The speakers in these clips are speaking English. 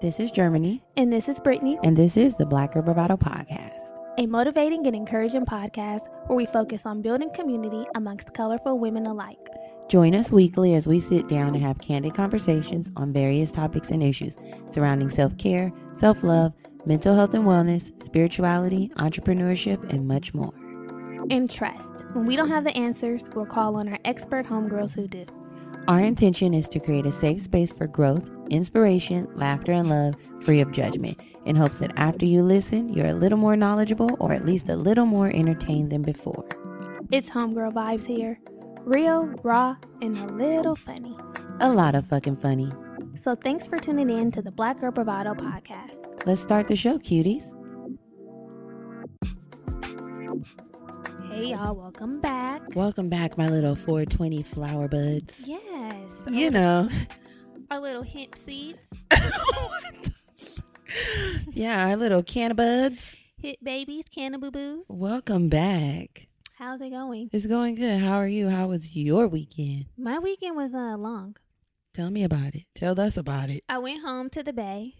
This is Germani, And this is Brittany, and this is the Black Girl Bravado Podcast. a motivating and encouraging podcast where we focus on building community amongst colorful women alike. Join us weekly as we sit down and have candid conversations on various topics and issues surrounding self care, self love, mental health and wellness, spirituality, entrepreneurship, and much more. And trust, when we don't have the answers, we'll call on our expert homegirls who do. Our intention is to create a safe space for growth, inspiration, laughter, and love, free of judgment, in hopes that after you listen, you're a little more knowledgeable or at least a little more entertained than before. It's homegirl vibes here. Real, raw, and a little funny. A lot of fucking funny. So thanks for tuning in to the Black Girl Bravado podcast. Let's start the show, cuties. Hey y'all, welcome back. Welcome back, my little 420 flower buds. You know, Our little hemp seeds, yeah, our little cannabuds. buds. hit babies, cannaboo boos. Welcome back. How's it going? It's going good. How are you? How was your weekend? My weekend was uh, long. Tell me about it. Tell us about it. I went home to the bay,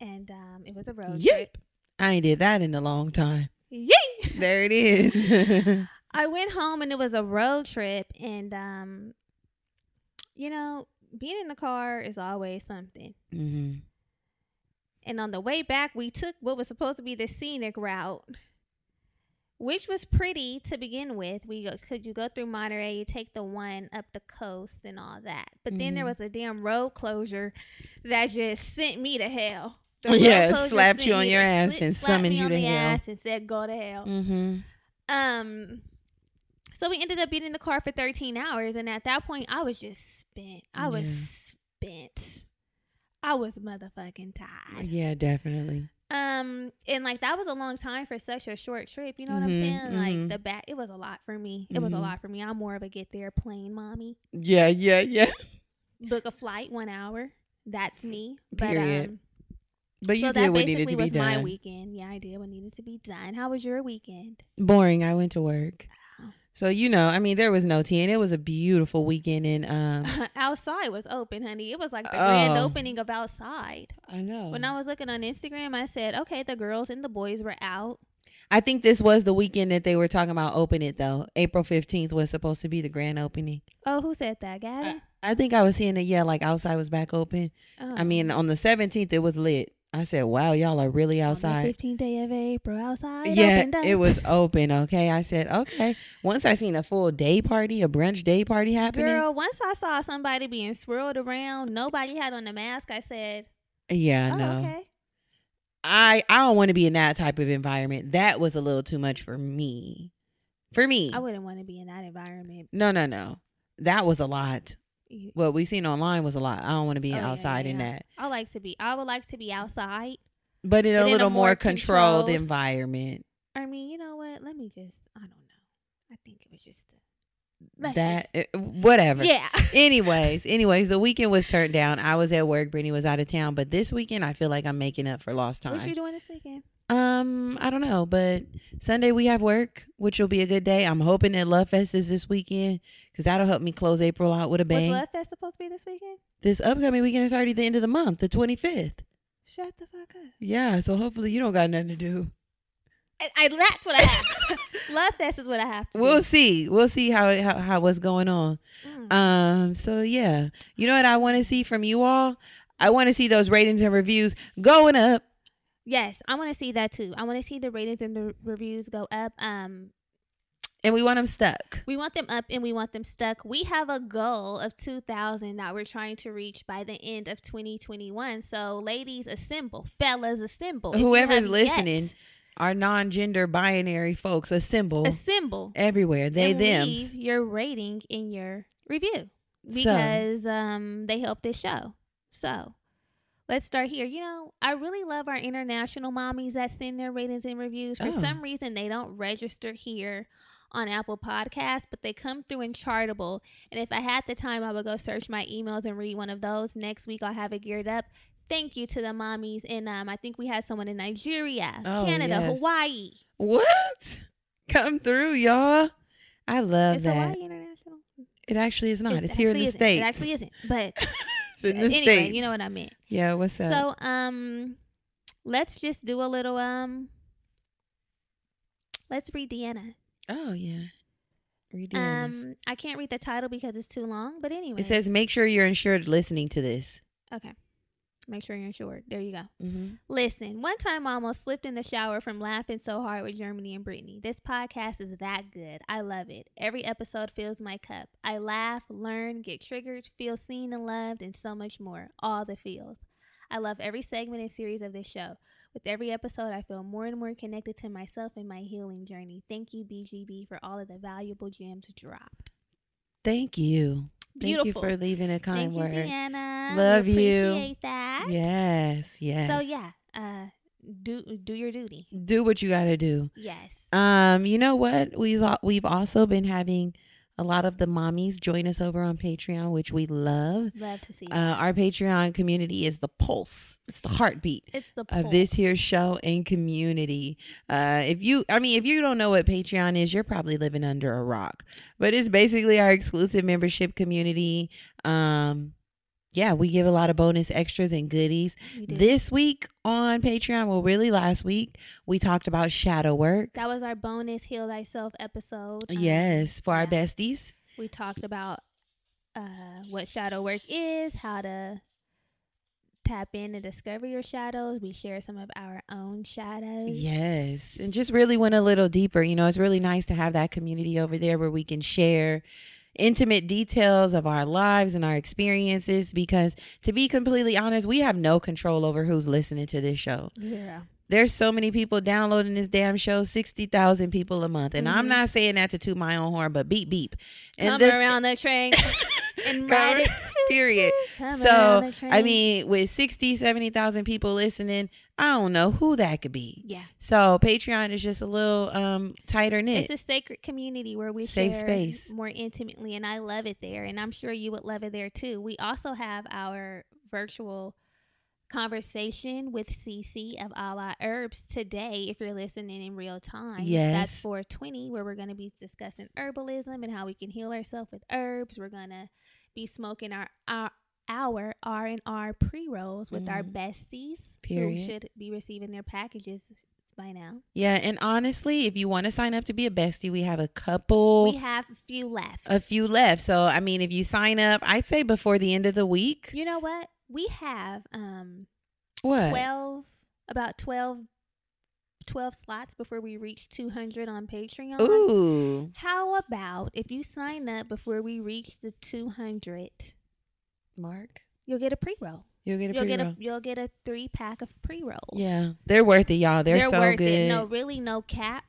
and um, it was a road Yep. trip. I ain't did that in a long time. Yay! There it is. I went home and it was a road trip, and um, you know, being in the car is always something. hmm And on the way back, we took what was supposed to be the scenic route, which was pretty to begin with. We go, could you go through Monterey, you take the one up the coast and all that. But then there Mhm. was a damn road closure that just sent me to hell. Yeah, slapped you on your ass and summoned you to hell. and said, "Go to hell." hmm Um, so we ended up being in the car for 13 hours, and at that point, I was just spent. I was Yeah. spent. I was motherfucking tired. Yeah, definitely. Um, and like that was a long time for such a short trip. You know what I'm Mhm, saying? mhm. Like the back, it was a lot for me. It was a Mhm. lot for me. I'm more of a get there plane mommy. Yeah, yeah, yeah. Book a flight, one hour. That's me. But Period. um, But you so did what needed to be was my weekend. Yeah, I did what needed to be done. How was your weekend? Boring. I went to work. So you know, I mean, there was no tea, and it was a beautiful weekend. And um, outside was open, honey. It was like the grand Oh. opening of outside. I know. When I was looking on Instagram, I said, okay, the girls and the boys were out. I think this was the weekend that they were talking about open it though. April fifteenth was supposed to be the grand opening. Oh, who said that, Gavin? I think I was seeing it. Yeah, like outside was back open. oh. I mean, on the seventeenth it was lit. I said, "Wow, y'all are really outside." Fifteenth day of April, outside. Yeah, it was open. Okay, I said, "Okay." Once I seen a full day party, a brunch day party happening. Girl, once I saw somebody being swirled around, nobody had on a mask. I said, yeah, "Oh, no, okay." I I don't want to be in that type of environment. That was a little too much for me. For me, I wouldn't want to be in that environment. no, no, no. That was a lot. What we seen online was a lot. I don't want to be Oh, outside yeah, in that. I like to be. I would like to be outside. But in a in a little more, more controlled, controlled- environment. I mean, you know what? Let me just. I don't know. I think it was just. The, let's that just- eh, whatever. yeah. anyways, anyways, the weekend was turned down. I was at work. Brittany was out of town. But this weekend, I feel like I'm making up for lost time. What you doing this weekend? Um, I don't know, but Sunday we have work, which will be a good day. I'm hoping that Love Fest is this weekend because that'll help me close April out with a Was bang. Love Fest supposed to be this weekend? This upcoming weekend is already the end of the month, the 25th. Shut the fuck up. Yeah, so hopefully you don't got nothing to do. I, I that's what I have. Love Fest is what I have to We'll do. see. We'll see how how, how what's going on. Mm. Um, so yeah. You know what I want to see from you all? I want to see those ratings and reviews going up. Yes, I want to see that too. I want to see the ratings and the reviews go up. Um, And we want them stuck. we want them up and we want them stuck. We have a goal of 2,000 that we're trying to reach by the end of 2021. So, ladies, assemble. Fellas, assemble. Whoever's listening, yet, Our non-gender binary folks assemble assemble. everywhere. They them. leave your rating in your review So- because um they help this show. So let's start here. You know, I really love our international mommies that send their ratings and reviews. For Oh. some reason, they don't register here on Apple Podcasts, but they come through in Chartable. And if I had the time, I would go search my emails and read one of those. Next week, I'll have it geared up. Thank you to the mommies. And um, I think we had someone in Nigeria, Oh, Canada, yes. Hawaii. What? Come through, y'all. I love Is that. Hawaii international? It actually is not. It it's here in the isn't. states. It actually isn't. But It's in the anyway, States. you know what I meant. Yeah, what's up? So um, let's just do a little um. Let's read Deanna. oh, yeah. Read. Um, I can't read the title because it's too long. But anyway, It says, make sure you're insured listening to this. okay. Make sure you're insured. There you go. Mm-hmm. Listen, one time I almost slipped in the shower from laughing so hard with Germani and Brittany. This podcast is that good. I love it. Every episode fills my cup. I laugh, learn, get triggered, feel seen and loved, and so much more. All the feels. I love every segment and series of this show. With every episode, I feel more and more connected to myself and my healing journey. Thank you, BGB, for all of the valuable gems dropped. Thank you. Thank you for leaving a kind Thank word. you, Deanna. Love we you. Appreciate that. Yes, yes. So yeah, uh, do do your duty. Do what you got to do. Yes. Um, you know what? We've we've also been having a lot of the mommies join us over on Patreon, which we love. Love to see. Uh, our Patreon community is the pulse. It's the heartbeat it's the of this here show and community. Uh, if you, I mean, if you don't know what Patreon is, you're probably living under a rock. But it's basically our exclusive membership community. Um, yeah, we give a lot of bonus extras and goodies. We. This week on Patreon, well, really last week, we talked about shadow work. that was our bonus heal thyself episode. Um, yes, for our besties. we talked about uh, what shadow work is, how to tap in and discover your shadows. We share some of our own shadows. Yes, and just really went a little deeper. You know, it's really nice to have that community over there where we can share intimate details of our lives and our experiences because to be completely honest, we have no control over who's listening to this show. Yeah. There's so many people downloading this damn show, 60,000 people a month. And I'm Mhm. not saying that to toot my own horn, but beep beep. And Come the- around the train and ride it. period. Come So, I mean, with 60, 70,000 people listening, I don't know who that could be. yeah. So Patreon is just a little um tighter knit. It's a sacred community where we Safe share space. more intimately, and I love it there. And I'm sure you would love it there too. We also have our virtual conversation with CC of Alla Herbs today. If you're listening in real time, Yes. that's Yes. 420, where we're going to be discussing herbalism and how we can heal ourselves with herbs. We're going to be smoking our our our R and R pre rolls with our Mhm. besties, Period. who should be receiving their packages by now. yeah, and honestly, if you want to sign up to be a bestie, we have a couple We have a few left. a few left. So I mean, if you sign up, I'd say before the end of the week. You know what? We have um What? 12 about 12 12 slots before we reach 200 on Patreon. Ooh. How about if you sign up before we reach the 200, Mark. you'll get a pre-roll. You'll get a You'll get pre-roll. a you'll get a 3 pack of pre-rolls. Yeah, they're worth it, y'all. They're, so worth good. it. No, really no cap.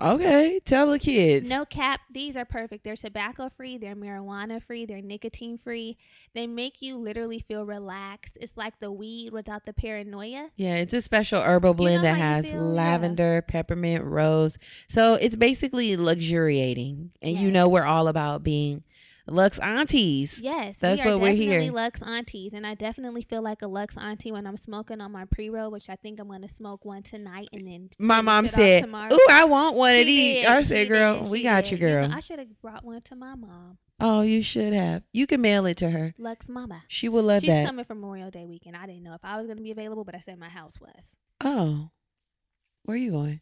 Okay, tell the kids. No cap. These are perfect. They're tobacco free, they're marijuana free, they're nicotine free. They make you literally feel relaxed. It's like the weed without the paranoia. Yeah, it's a special herbal blend know that has feel? Yeah. lavender, peppermint, rose. So it's basically luxuriating. And you know we're all about being Lux aunties. Yes, That's we what we're here. Lux aunties, and I definitely feel like a Lux auntie when I'm smoking on my pre roll, which I think I'm going to smoke one tonight, and then My mom said, "Ooh, I want one of these." did, I she said, "Girl, did, we she got did. you, girl." know, I should have brought one to my mom, oh, you should have. You can mail it to her. Lux Mama. She will love She's that. She's coming for Memorial Day weekend. I didn't know if I was going to be available, but I said my house was. Oh, where are you going?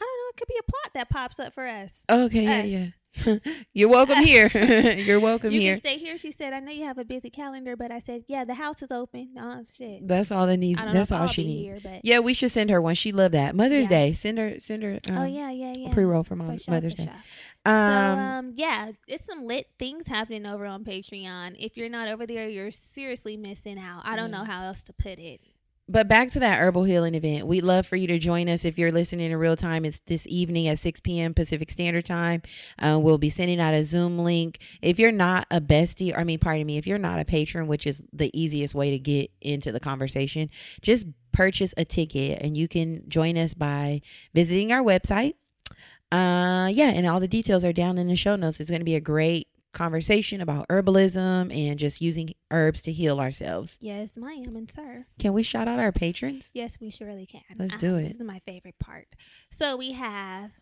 I don't know. It could be a plot that pops up for us. Okay, Us. yeah, yeah. You're welcome here. You're welcome you here. can stay here. She said, "I know you have a busy calendar, but I said, yeah, the house is open. Oh shit. That's all that needs. I don't know That's all I'll she needs. here, Yeah, we should send her one. She love that. Mother's Yeah. Day. Send her. Send her. Um, oh yeah, yeah, yeah. A pre roll for For sure, Mother's for Day. sure. Um, so um yeah, it's some lit things happening over on Patreon. If you're not over there, you're seriously missing out. I don't Yeah. know how else to put it. But back to that herbal healing event. We'd love for you to join us if you're listening in real time. It's this evening at 6 p.m. Pacific Standard Time. Uh, we'll be sending out a Zoom link. If you're not a bestie, I mean, pardon me, if you're not a patron, which is the easiest way to get into the conversation, just purchase a ticket and you can join us by visiting our website. Uh, yeah, and all the details are down in the show notes. It's going to be a great conversation about herbalism and just using herbs to heal ourselves. Yes, ma'am and sir. Can we shout out our patrons? Yes, we surely can. Let's do Um, it. This is my favorite part. So we have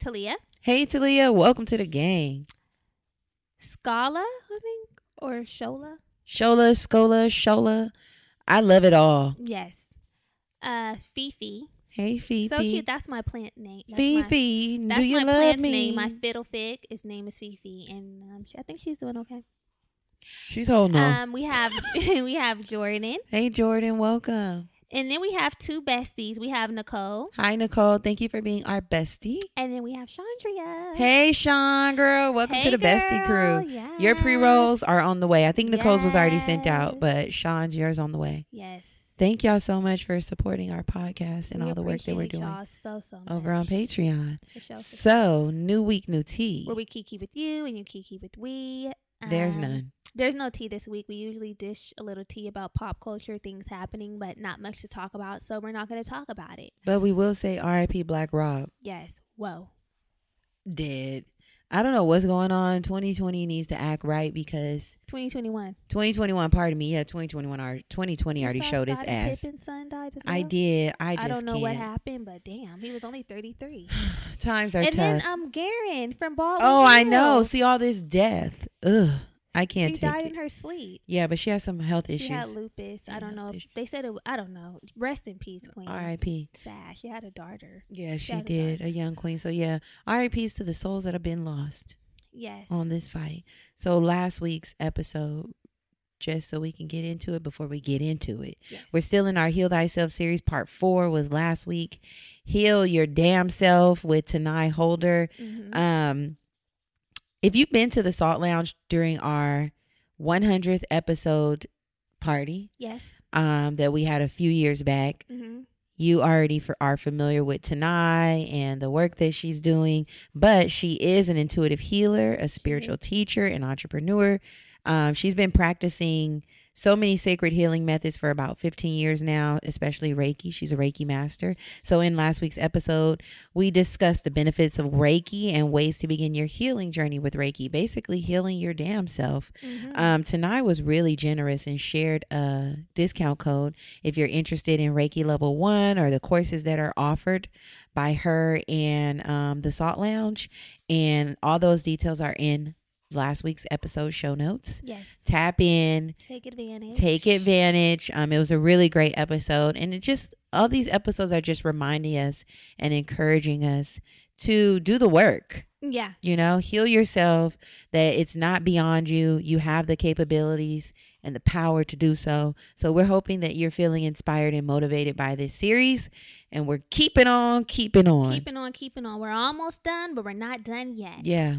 Talia, Hey Talia, welcome to the gang. Scala, I think, or Shola. Shola, Scola, Shola. I love it all. Yes. Uh, Fifi. Hey, Fifi. So cute. That's my plant name. That's Fifi, my, that's do you my love plant's me? name. My fiddle fig. His name is Fifi, and um, I think she's doing okay. She's holding on. Um, we have we have Jordan, hey, Jordan, welcome. and then we have two besties. We have Nicole, Hi, Nicole. Thank you for being our bestie. and then we have Chandria. Hey, Sean, girl. Welcome Hey, to the bestie girl. crew. Your pre rolls are on the way. I think Nicole's was already sent out, but Sean's yours on the way. Yes. Thank y'all so much for supporting our podcast and We all the work that we're doing y'all so so much. over on Patreon. For sure, for sure. So, new week, new tea. where we kiki with you and you kiki with we. There's Um, none. There's no tea this week. We usually dish a little tea about pop culture, things happening, but not much to talk about. So we're not going to talk about it. But we will say RIP Black Rob. Yes. Whoa. Dead. I don't know what's going on. 2020 needs to act right because 2021. 2021, pardon me, yeah, 2021, already, 2020 already You showed Scottie ass. Pippen's son died as I did. I just I don't know can't. what happened, but damn, he was only 33. Times are and tough. then um, Gerren from Baldwin. oh, I know. See all this death. Ugh. I can't tell. she take died it. in her sleep. yeah, but she has some health She issues. had lupus. I don't know. if- They said it. I don't know. Rest in peace, Queen. R.I.P. Sad. She had a daughter. Yeah, she a did. daughter. A young queen. So yeah, R.I.P.s to the souls that have been lost Yes. on this fight. So last week's episode, just so we can get into it before we get into it. yes. We're still in our Heal Thyself series. Part four was last week. Heal Your Damn Self with Tanai Holder. Mhm. Um, if you've been to the Salt Lounge during our 100th episode party yes. um, that we had a few years back, hmm you already for, are familiar with Tanai and the work that she's doing. But she is an intuitive healer, a spiritual teacher, an entrepreneur. Um, she's been practicing so many sacred healing methods for about 15 years now, especially Reiki. She's a Reiki master. So, in last week's episode, we discussed the benefits of Reiki and ways to begin your healing journey with Reiki, basically healing your damn self. hmm Um, Tanai was really generous and shared a discount code if you're interested in Reiki Level 1 or the courses that are offered by her and um, the Salt Lounge. And all those details are in last week's episode show notes. yes. Tap in, Take advantage. take advantage. Um, it was a really great episode. And it just, all these episodes are just reminding us and encouraging us to do the work Yeah. you know heal yourself that it's not beyond you you have the capabilities and the power to do so so we're hoping that you're feeling inspired and motivated by this series and we're keeping on keeping on Keeping on, keeping on. We're almost done, but we're not done yet. yeah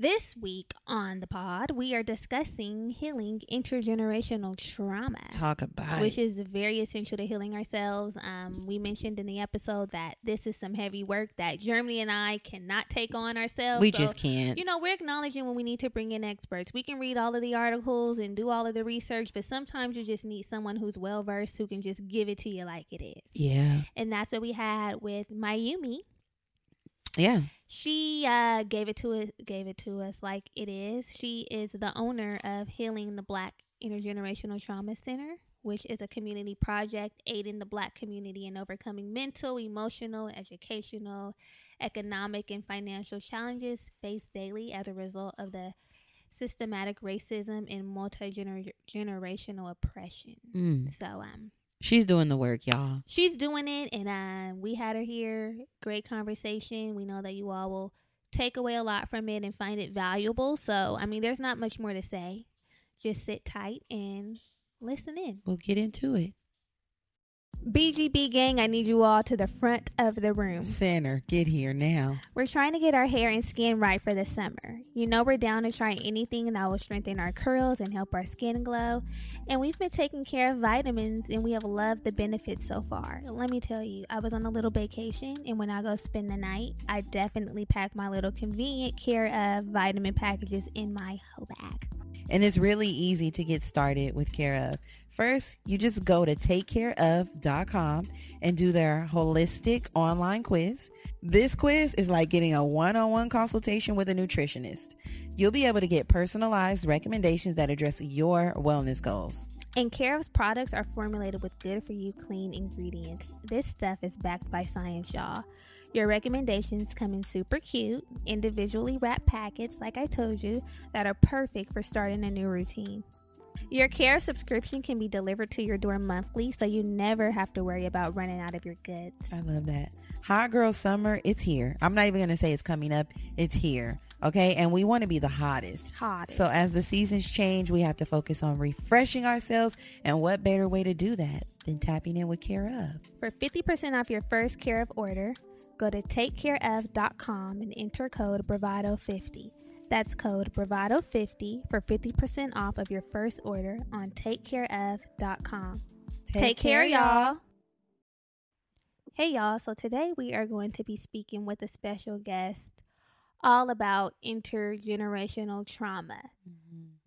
This week on the pod, we are discussing healing intergenerational trauma. talk about which it is very essential to healing ourselves. Um, we mentioned in the episode that this is some heavy work that Germani and I cannot take on ourselves. we So, just can't you know, we're acknowledging when we need to bring in experts. We can read all of the articles and do all of the research, but sometimes you just need someone who's well versed who can just give it to you like it is. yeah And that's what we had with Miyume. yeah She uh, gave it to us, gave it to us like it is. She is the owner of Healing the Black Intergenerational Trauma Center, which is a community project aiding the Black community in overcoming mental, emotional, educational, economic, and financial challenges faced daily as a result of the systematic racism and multi generational oppression. Mm. So, um, she's doing the work y'all. She's doing it and um we had her here. Great conversation. We know that you all will take away a lot from it and find it valuable. So i mean there's not much more to say. Just sit tight and listen in. We'll get into it bgb gang i need you all to the front of the room center get here now we're trying to get our hair and skin right for the summer you know we're down to try anything that will strengthen our curls and help our skin glow and we've been taking care of vitamins and we have loved the benefits so far. Let me tell you, I was on a little vacation and when I go spend the night, I definitely pack my little convenient care of vitamin packages in my hoe bag. And it's really easy to get started with Care of. First, you just go to takecareof.com and do their holistic online quiz. This quiz is like getting a one on one consultation with a nutritionist. You'll be able to get personalized recommendations that address your wellness goals. And Care of's products are formulated with good for you clean ingredients. This stuff is backed by science, y'all. Your recommendations come in super cute, individually wrapped packets, like I told you, that are perfect for starting a new routine. Your care subscription can be delivered to your door monthly, so you never have to worry about running out of your goods. I love that. Hot girl summer, it's here. I'm not even going to say it's coming up, it's here. Okay. And we want to be the hottest. Hottest. So as the seasons change, we have to focus on refreshing ourselves. And what better way to do that than tapping in with Care of? For 50% off your first Care of order, go to takecareof.com and enter code bravado50. That's code bravado50 for 50% off of your first order on takecareof.com. Take, Take care, y'all. Hey, y'all. So today we are going to be speaking with a special guest all about intergenerational trauma. Mm-hmm.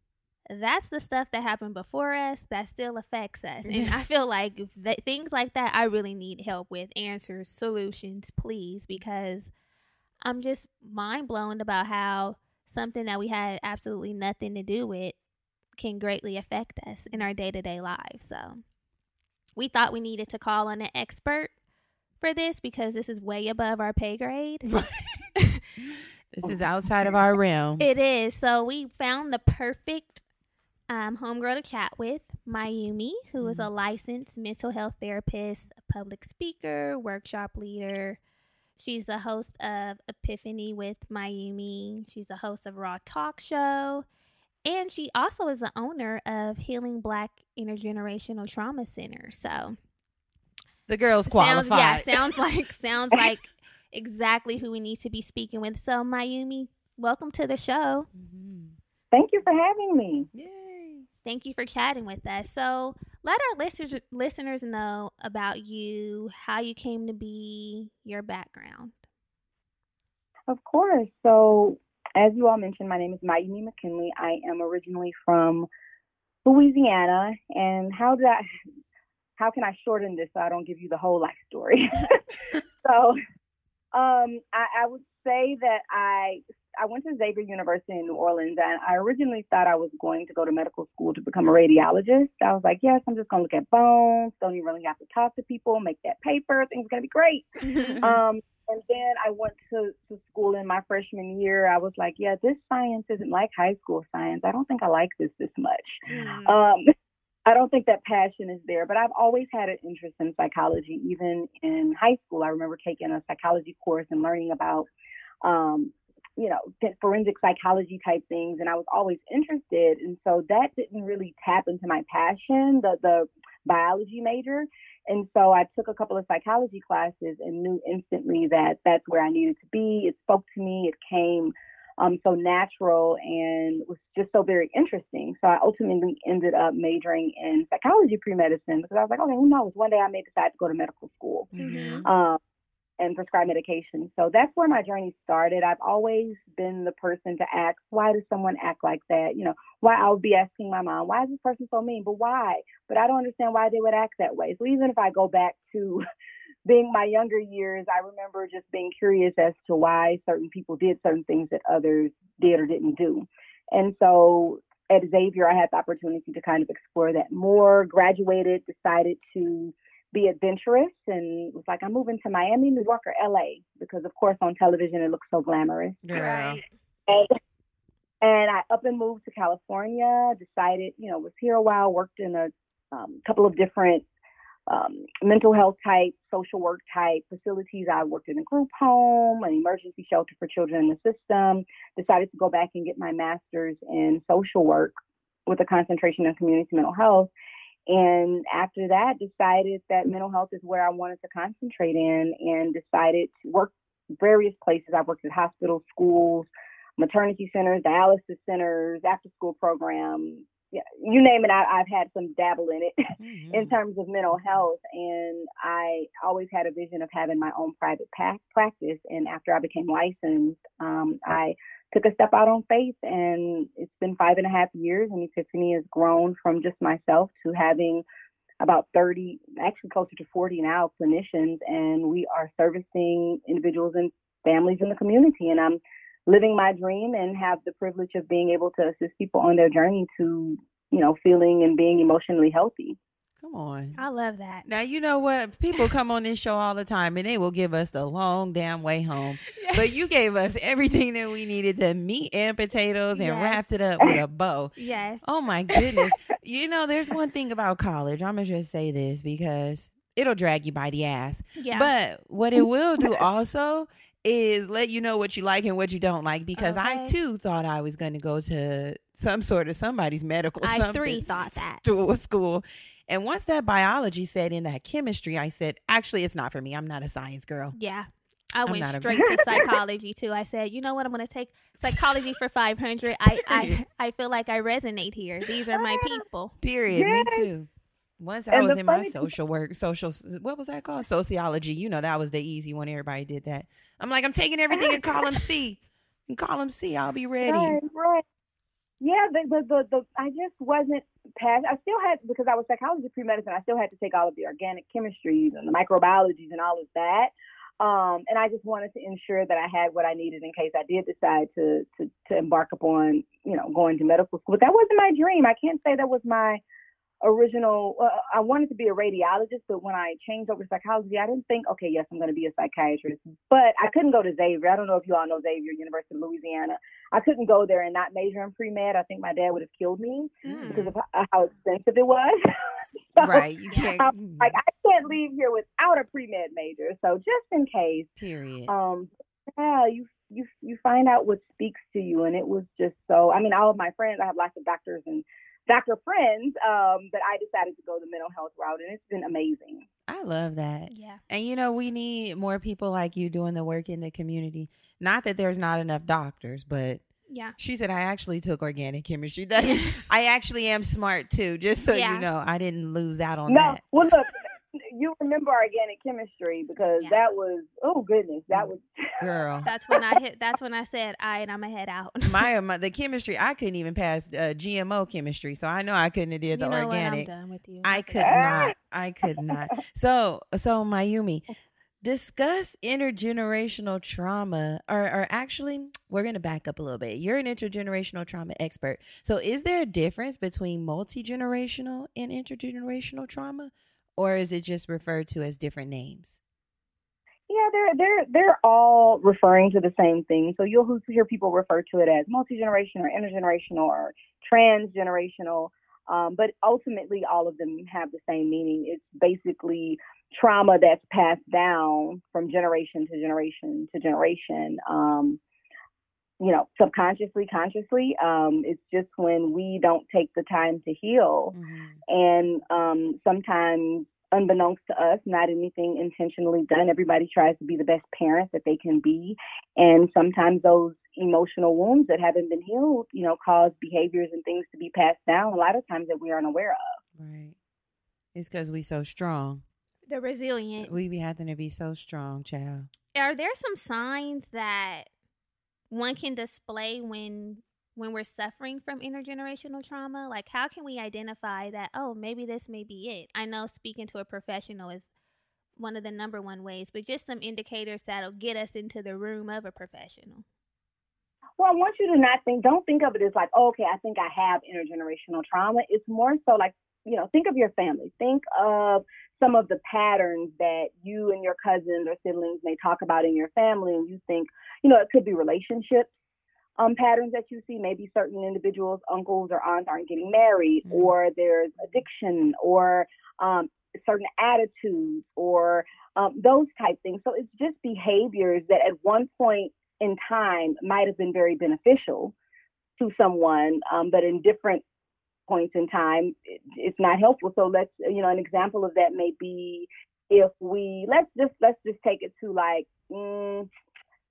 That's the stuff that happened before us that still affects us. And I feel like that, things like that, I really need help with answers, solutions, please, because I'm just mind blown about how something that we had absolutely nothing to do with can greatly affect us in our day to day lives. So we thought we needed to call on an expert for this because this is way above our pay grade. this is outside of our realm. It is. So we found the perfect um, homegirl to chat with, Miyume, who is a mm-hmm. licensed mental health therapist, a public speaker, workshop leader, She's the host of Epiphany with Miyume. She's the host of Raw Talk Show. And she also is the owner of Healing Black Intergenerational Trauma Center. So the girl's qualified. Sounds, yeah, sounds like sounds like exactly who we need to be speaking with. So Miyume, welcome to the show. Mm-hmm. Thank you for having me. Yay. Thank you for chatting with us. So let our listeners listeners know about you, how you came to be, your background. Of course. So, as you all mentioned, my name is Miyume McKinley. I am originally from Louisiana, and how did I? How can I shorten this so I don't give you the whole life story? so, um, I, I would say that I I went to Xavier University in New Orleans, and I originally thought I was going to go to medical school to become a radiologist. I was like, yes, I'm just going to look at bones. Don't even really have to talk to people. Make that paper. Things are going to be great. um, and then I went to, to school in my freshman year. I was like, yeah, this science isn't like high school science. I don't think I like this this much. Mm. Um, I don't think that passion is there, but I've always had an interest in psychology. Even in high school, I remember taking a psychology course and learning about um, you know, forensic psychology type things, and I was always interested. And so that didn't really tap into my passion, the the biology major. And so I took a couple of psychology classes and knew instantly that that's where I needed to be. It spoke to me. It came um, so natural and was just so very interesting. So I ultimately ended up majoring in psychology pre-medicine because I was like, okay, who knows? One day I may decide to go to medical school. Mm-hmm. Um, and prescribe medication. So that's where my journey started. I've always been the person to ask, why does someone act like that? You know, why I would be asking my mom, why is this person so mean? But why? But I don't understand why they would act that way. So even if I go back to being my younger years, I remember just being curious as to why certain people did certain things that others did or didn't do. And so at Xavier, I had the opportunity to kind of explore that more, graduated, decided to be adventurous and was like, I'm moving to Miami, New York, or LA because, of course, on television it looks so glamorous. Yeah. And, and I up and moved to California. Decided, you know, was here a while. Worked in a um, couple of different um, mental health type, social work type facilities. I worked in a group home, an emergency shelter for children in the system. Decided to go back and get my master's in social work with a concentration in community mental health. And after that, decided that mental health is where I wanted to concentrate in and decided to work various places. I've worked at hospitals, schools, maternity centers, dialysis centers, after school programs, yeah, you name it, I, have had some dabble in it mm-hmm. in terms of mental health. And I always had a vision of having my own private path, practice. And after I became licensed, um, I took a step out on faith and it's been five and a half years and Epiphany has grown from just myself to having about 30, actually closer to 40 now clinicians and we are servicing individuals and families in the community and I'm living my dream and have the privilege of being able to assist people on their journey to, you know, feeling and being emotionally healthy. Come on. I love that. Now you know what? People come on this show all the time and they will give us the long damn way home. But you gave us everything that we needed, the meat and potatoes, and Yes. wrapped it up with a bow. Yes. Oh my goodness. you know, there's one thing about college. I'm gonna just say this because it'll drag you by the ass. Yeah. But what it will do also is let you know what you like and what you don't like because I too thought I was going to go to some sort of somebody's medical I something three thought that. school, school. And once that biology set in that chemistry, I said, actually, it's not for me. I'm not a science girl. Yeah. I went not a- straight to psychology too. I said, you know what? I'm going to take psychology for 500. I, I I feel like I resonate here. These are my ah, people. Period. Me too. Once I was in my social work, social, what was that called? Sociology. You know, that was the easy one. Everybody did that. I'm like, I'm taking everything in column C. In column C, I'll be ready. Right, right. Yeah, the, the the the I just wasn't past. I still had because I was psychology pre medicine. I still had to take all of the organic chemistries and the microbiologies and all of that. Um, and I just wanted to ensure that I had what I needed in case I did decide to to to embark upon you know going to medical school. But that wasn't my dream. I can't say that was my original. Uh, I wanted to be a radiologist, but when I changed over to psychology, I didn't think, okay, yes, I'm going to be a psychiatrist. But I couldn't go to Xavier. I don't know if you all know Xavier, University of Louisiana. I couldn't go there and not major in pre med. I think my dad would have killed me Mm. because of how- expensive it was. So, Right. You can't. I'm Like I can't leave here without a pre med major. So just in case, period. um, yeah, you you you find out what speaks to you, and it was just so. I mean, all of my friends, I have lots of doctors and doctor friends, um, but I decided to go the mental health route, and it's been amazing. I love that. Yeah. And you know, we need more people like you doing the work in the community. Not that there's not enough doctors, but Yeah. she said I actually took organic chemistry. That I actually am smart too, just so Yeah. you know. I didn't lose out on no, that. well, look, you remember organic chemistry because Yeah. that was oh goodness, that was Girl. That's when I hit. That's when I said, "I and I'm gonna head out." my, my the chemistry I couldn't even pass uh, GMO chemistry, so I know I couldn't have did the you know organic. what? I'm done with you. I could not. I could not. So, so Miyume, discuss intergenerational trauma, or, or actually, we're going to back up a little bit. You're an intergenerational trauma expert. So, is there a difference between multi generational and intergenerational trauma, or is it just referred to as different names? Yeah, they're they're they're all referring to the same thing. So you'll hear people refer to it as multi generational or intergenerational or transgenerational. Um, but ultimately, all of them have the same meaning. It's basically trauma that's passed down from generation to generation to generation. Um, you know, subconsciously, consciously. Um, it's just when we don't take the time to heal and um, sometimes unbeknownst to us not anything intentionally done everybody tries to be the best parent that they can be and sometimes those emotional wounds that haven't been healed you know cause behaviors and things to be passed down a lot of times that we aren't aware of Right. It's because we so strong. the resilient. We be having to be so strong, child. Are there some signs that one can display when when we're suffering from intergenerational trauma? Like, how can we identify that? Oh, maybe this may be it. I know speaking to a professional is one of the number one ways, but just some indicators that'll get us into the room of a professional. well i want you to not think don't think of it as like oh, okay i think i have intergenerational trauma it's more so like you know think of your family think of some of the patterns that you and your cousins or siblings may talk about in your family and you think you know it could be relationships um, patterns that you see. Maybe certain individuals, uncles or aunts, aren't getting married, Mhm. or there's addiction, or um, certain attitudes, or um, those type things. So it's just behaviors that at one point in time might have been very beneficial to someone, um, but in different points in time, it, it's not helpful. So let's, you know, an example of that may be if we let's just let's just take it to like. Mm,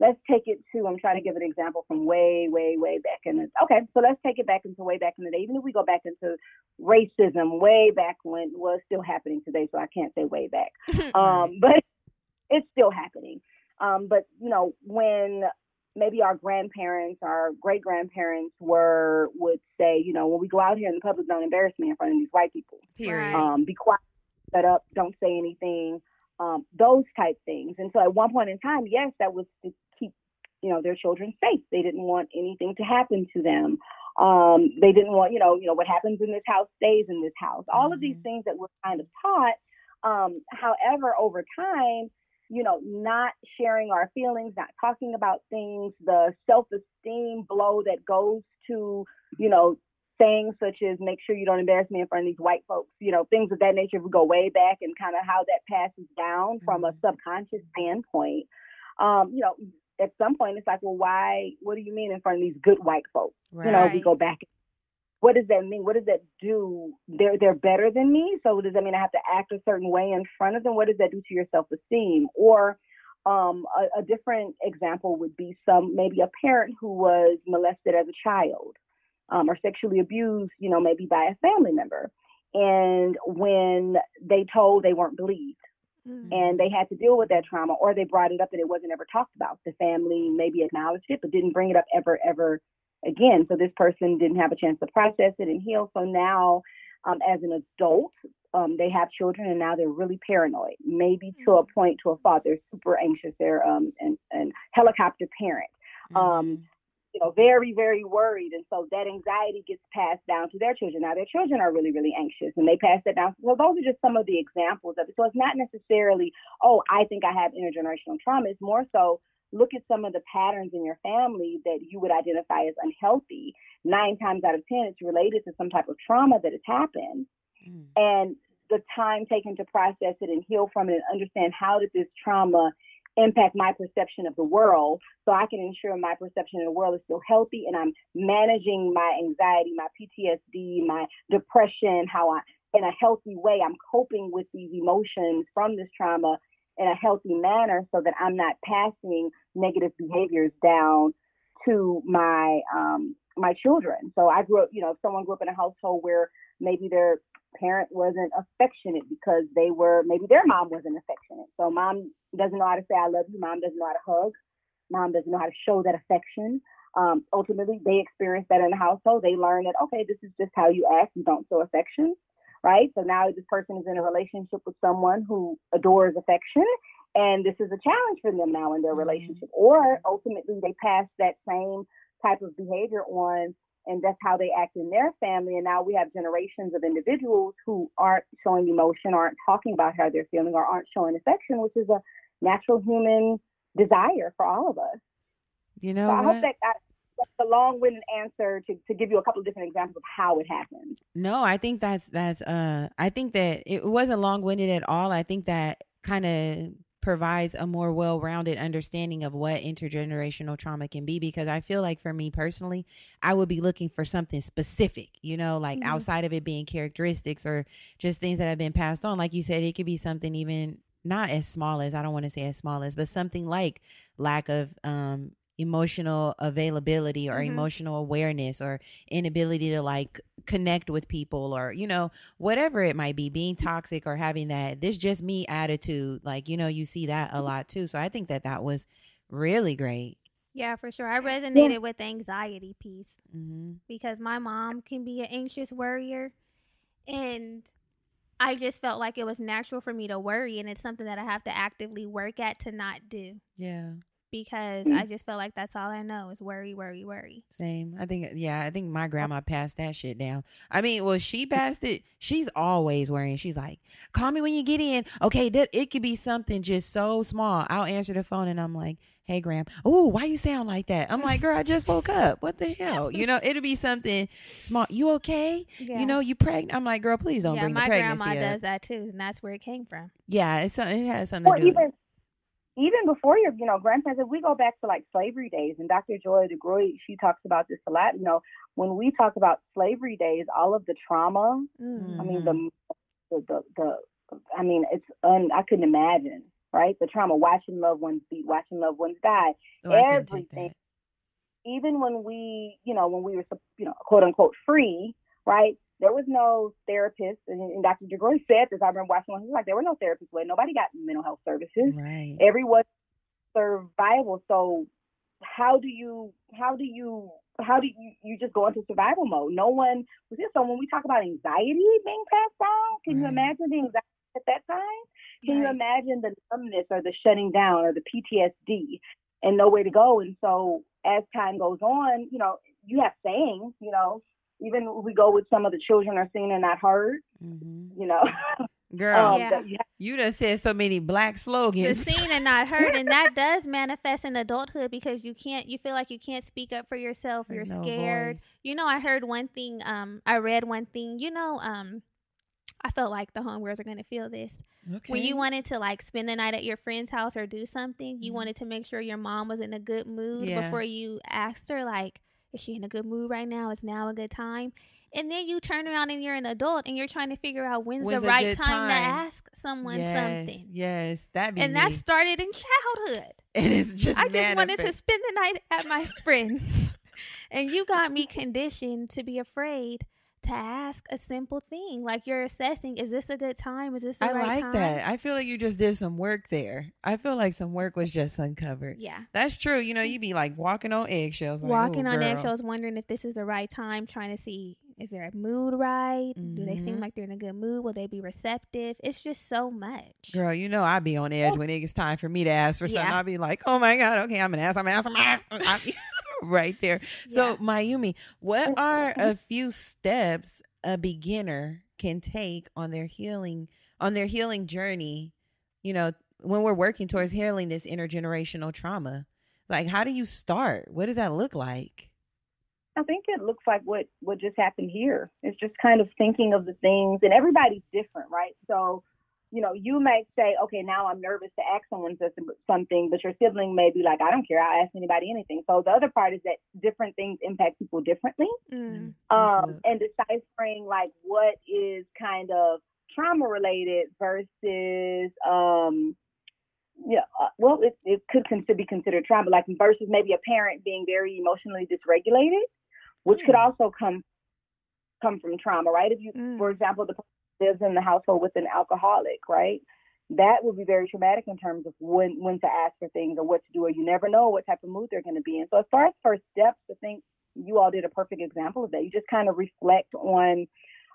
let's take it to i'm trying to give an example from way way way back in the okay so let's take it back into way back in the day even if we go back into racism way back when well still happening today so i can't say way back um but it's still happening um but you know when maybe our grandparents our great grandparents were would say you know when we go out here in the public don't embarrass me in front of these white people Period. um, be quiet, shut up, don't say anything, um, those type things. And so at one point in time, yes, that was to keep, you know, their children safe. They didn't want anything to happen to them. Um, they didn't want, you know, you know, what happens in this house stays in this house. All mm-hmm. of these mm-hmm. things that we're kind of taught. Um, however, over time, you know, not sharing our feelings, not talking about things, the self-esteem blow that goes to, you know, things such as make sure you don't embarrass me in front of these white folks, you know, things of that nature. We go way back and kind of how that passes down mm-hmm. from a mm-hmm. subconscious standpoint. Um, you know, at some point it's like, well, why? What do you mean in front of these good white folks? Right. You know, we go back. What does that mean? What does that do? They're they're better than me, so does that mean I have to act a certain way in front of them? What does that do to your self esteem? Or um, a, a different example would be some maybe a parent who was molested as a child um, or sexually abused, you know, maybe by a family member. And when they told they weren't believed, mm-hmm. and they had to deal with that trauma, or they brought it up and it wasn't ever talked about. The family maybe acknowledged it, but didn't bring it up ever, ever again. So this person didn't have a chance to process it and heal. So now, um, as an adult, um, they have children and now they're really paranoid, maybe to a mm-hmm. point to a fault. They're super anxious. They're um, and, and helicopter parent. Um, mm-hmm you know, very, very worried. And so that anxiety gets passed down to their children. Now, their children are really, really anxious and they pass that down. So those are just some of the examples of it. So it's not necessarily, oh, I think I have intergenerational trauma. It's more so look at some of the patterns in your family that you would identify as unhealthy. Nine times out of 10, it's related to some type of trauma that has happened. Mm. And the time taken to process it and heal from it and understand how did this trauma impact my perception of the world so I can ensure my perception of the world is still healthy and I'm managing my anxiety, my PTSD, my depression, how I, in a healthy way, I'm coping with these emotions from this trauma in a healthy manner so that I'm not passing negative behaviors down to my um, my children. So I grew up, you know, if someone grew up in a household where maybe their parent wasn't affectionate because they were maybe their mom wasn't affectionate. So mom doesn't know how to say I love you. Mom doesn't know how to hug. Mom doesn't know how to show that affection. Um, ultimately, they experience that in the household. They learn that okay, this is just how you act. You don't show affection, right? So now this person is in a relationship with someone who adores affection, and this is a challenge for them now in their mm-hmm. relationship. Or ultimately, they pass that same type of behavior on and that's how they act in their family. And now we have generations of individuals who aren't showing emotion, aren't talking about how they're feeling, or aren't showing affection, which is a natural human desire for all of us. You know, so I hope that that's a long-winded answer to, to give you a couple of different examples of how it happened. No, I think that's that's uh I think that it wasn't long-winded at all. I think that kind of provides a more well-rounded understanding of what intergenerational trauma can be because I feel like for me personally, I would be looking for something specific, you know, like mm-hmm. outside of it being characteristics or just things that have been passed on. Like you said, it could be something even not as small as I don't want to say as small as, but something like lack of um emotional availability or mm-hmm. emotional awareness or inability to like connect with people or you know whatever it might be being toxic or having that this just me attitude like you know you see that a lot too so i think that that was really great yeah for sure i resonated yeah. with the anxiety piece mm-hmm. because my mom can be an anxious worrier and I just felt like it was natural for me to worry, and it's something that I have to actively work at to not do. Yeah because mm. I just felt like that's all I know is worry, worry, worry. Same. I think yeah, I think my grandma passed that shit down. I mean, well, she passed it. She's always worrying. She's like, "Call me when you get in." Okay, that it could be something just so small. I'll answer the phone and I'm like, "Hey, Gram. Oh, why you sound like that?" I'm like, "Girl, I just woke up. What the hell?" You know, it'll be something small. You okay? Yeah. You know, you pregnant? I'm like, "Girl, please don't yeah, bring the pregnancy." My grandma up. does that too, and that's where it came from. Yeah, it's it has something to do. Even- even before your, you know, grandparents, if we go back to like slavery days, and Dr. Joy DeGruy, she talks about this a lot. You know, when we talk about slavery days, all of the trauma, mm-hmm. I mean, the, the, the, the, I mean, it's, un, I couldn't imagine, right? The trauma, watching loved ones beat, watching loved ones die, oh, everything. Even when we, you know, when we were, you know, quote unquote free, right? There was no therapist, and, and Dr. DeGruy said this. I remember watching one. He was like, there were no therapists. Where nobody got mental health services. Right. Everyone survival. So how do you how do you how do you you just go into survival mode? No one was this. So when we talk about anxiety being passed down, can right. you imagine the anxiety at that time? Can right. you imagine the numbness or the shutting down or the PTSD? and nowhere to go. And so as time goes on, you know, you have sayings, you know, even we go with some of the children are seen and not heard, mm-hmm. you know. Girl, um, yeah. you just said so many black slogans. The seen and not heard, and that does manifest in adulthood because you can't. You feel like you can't speak up for yourself. There's You're scared. you know, I heard one thing. Um, I read one thing. You know, um, I felt like the homegirls are gonna feel this. Okay. When you wanted to like spend the night at your friend's house or do something, you mm-hmm. wanted to make sure your mom was in a good mood yeah. before you asked her, like, is she in a good mood right now? Is now a good time? And then you turn around and you're an adult and you're trying to figure out when's, when's the right time, time, to ask someone yes, something. Yes, that and me. that started in childhood. And it's just I just wanted to spend the night at my friends, and you got me conditioned to be afraid to ask a simple thing like you're assessing is this a good time? Is this the I right like time? that. I feel like you just did some work there. I feel like some work was just uncovered. Yeah. That's true. You know you'd be like walking on eggshells walking like, on eggshells wondering if this is the right time trying to see is there a mood right? Mm-hmm. do they seem mm-hmm. like they're in a good mood? Will they be receptive? It's just so much. Girl you know I'd be on edge when it gets time for me to ask for something. Yeah. I'd be like oh my god okay I'm gonna ask I'm gonna ask I'm gonna ask right there. So, Miyume, what are a few steps a beginner can take on their healing on their healing journey? You know, when we're working towards healing this intergenerational trauma, like how do you start? What does that look like? I think it looks like what what just happened here. It's just kind of thinking of the things, and everybody's different, right? So you know, you may say, okay, now I'm nervous to ask someone something, but your sibling may be like, I don't care, I'll ask anybody anything. So the other part is that different things impact people differently. Mm, um, and deciphering like what is kind of trauma related versus, um, yeah, uh, well, it, it could consider, be considered trauma, like versus maybe a parent being very emotionally dysregulated, which mm. could also come come from trauma, right? If you, mm. for example, the lives in the household with an alcoholic, right? That would be very traumatic in terms of when when to ask for things or what to do, or you never know what type of mood they're going to be in. So as far as first steps, I think you all did a perfect example of that. You just kind of reflect on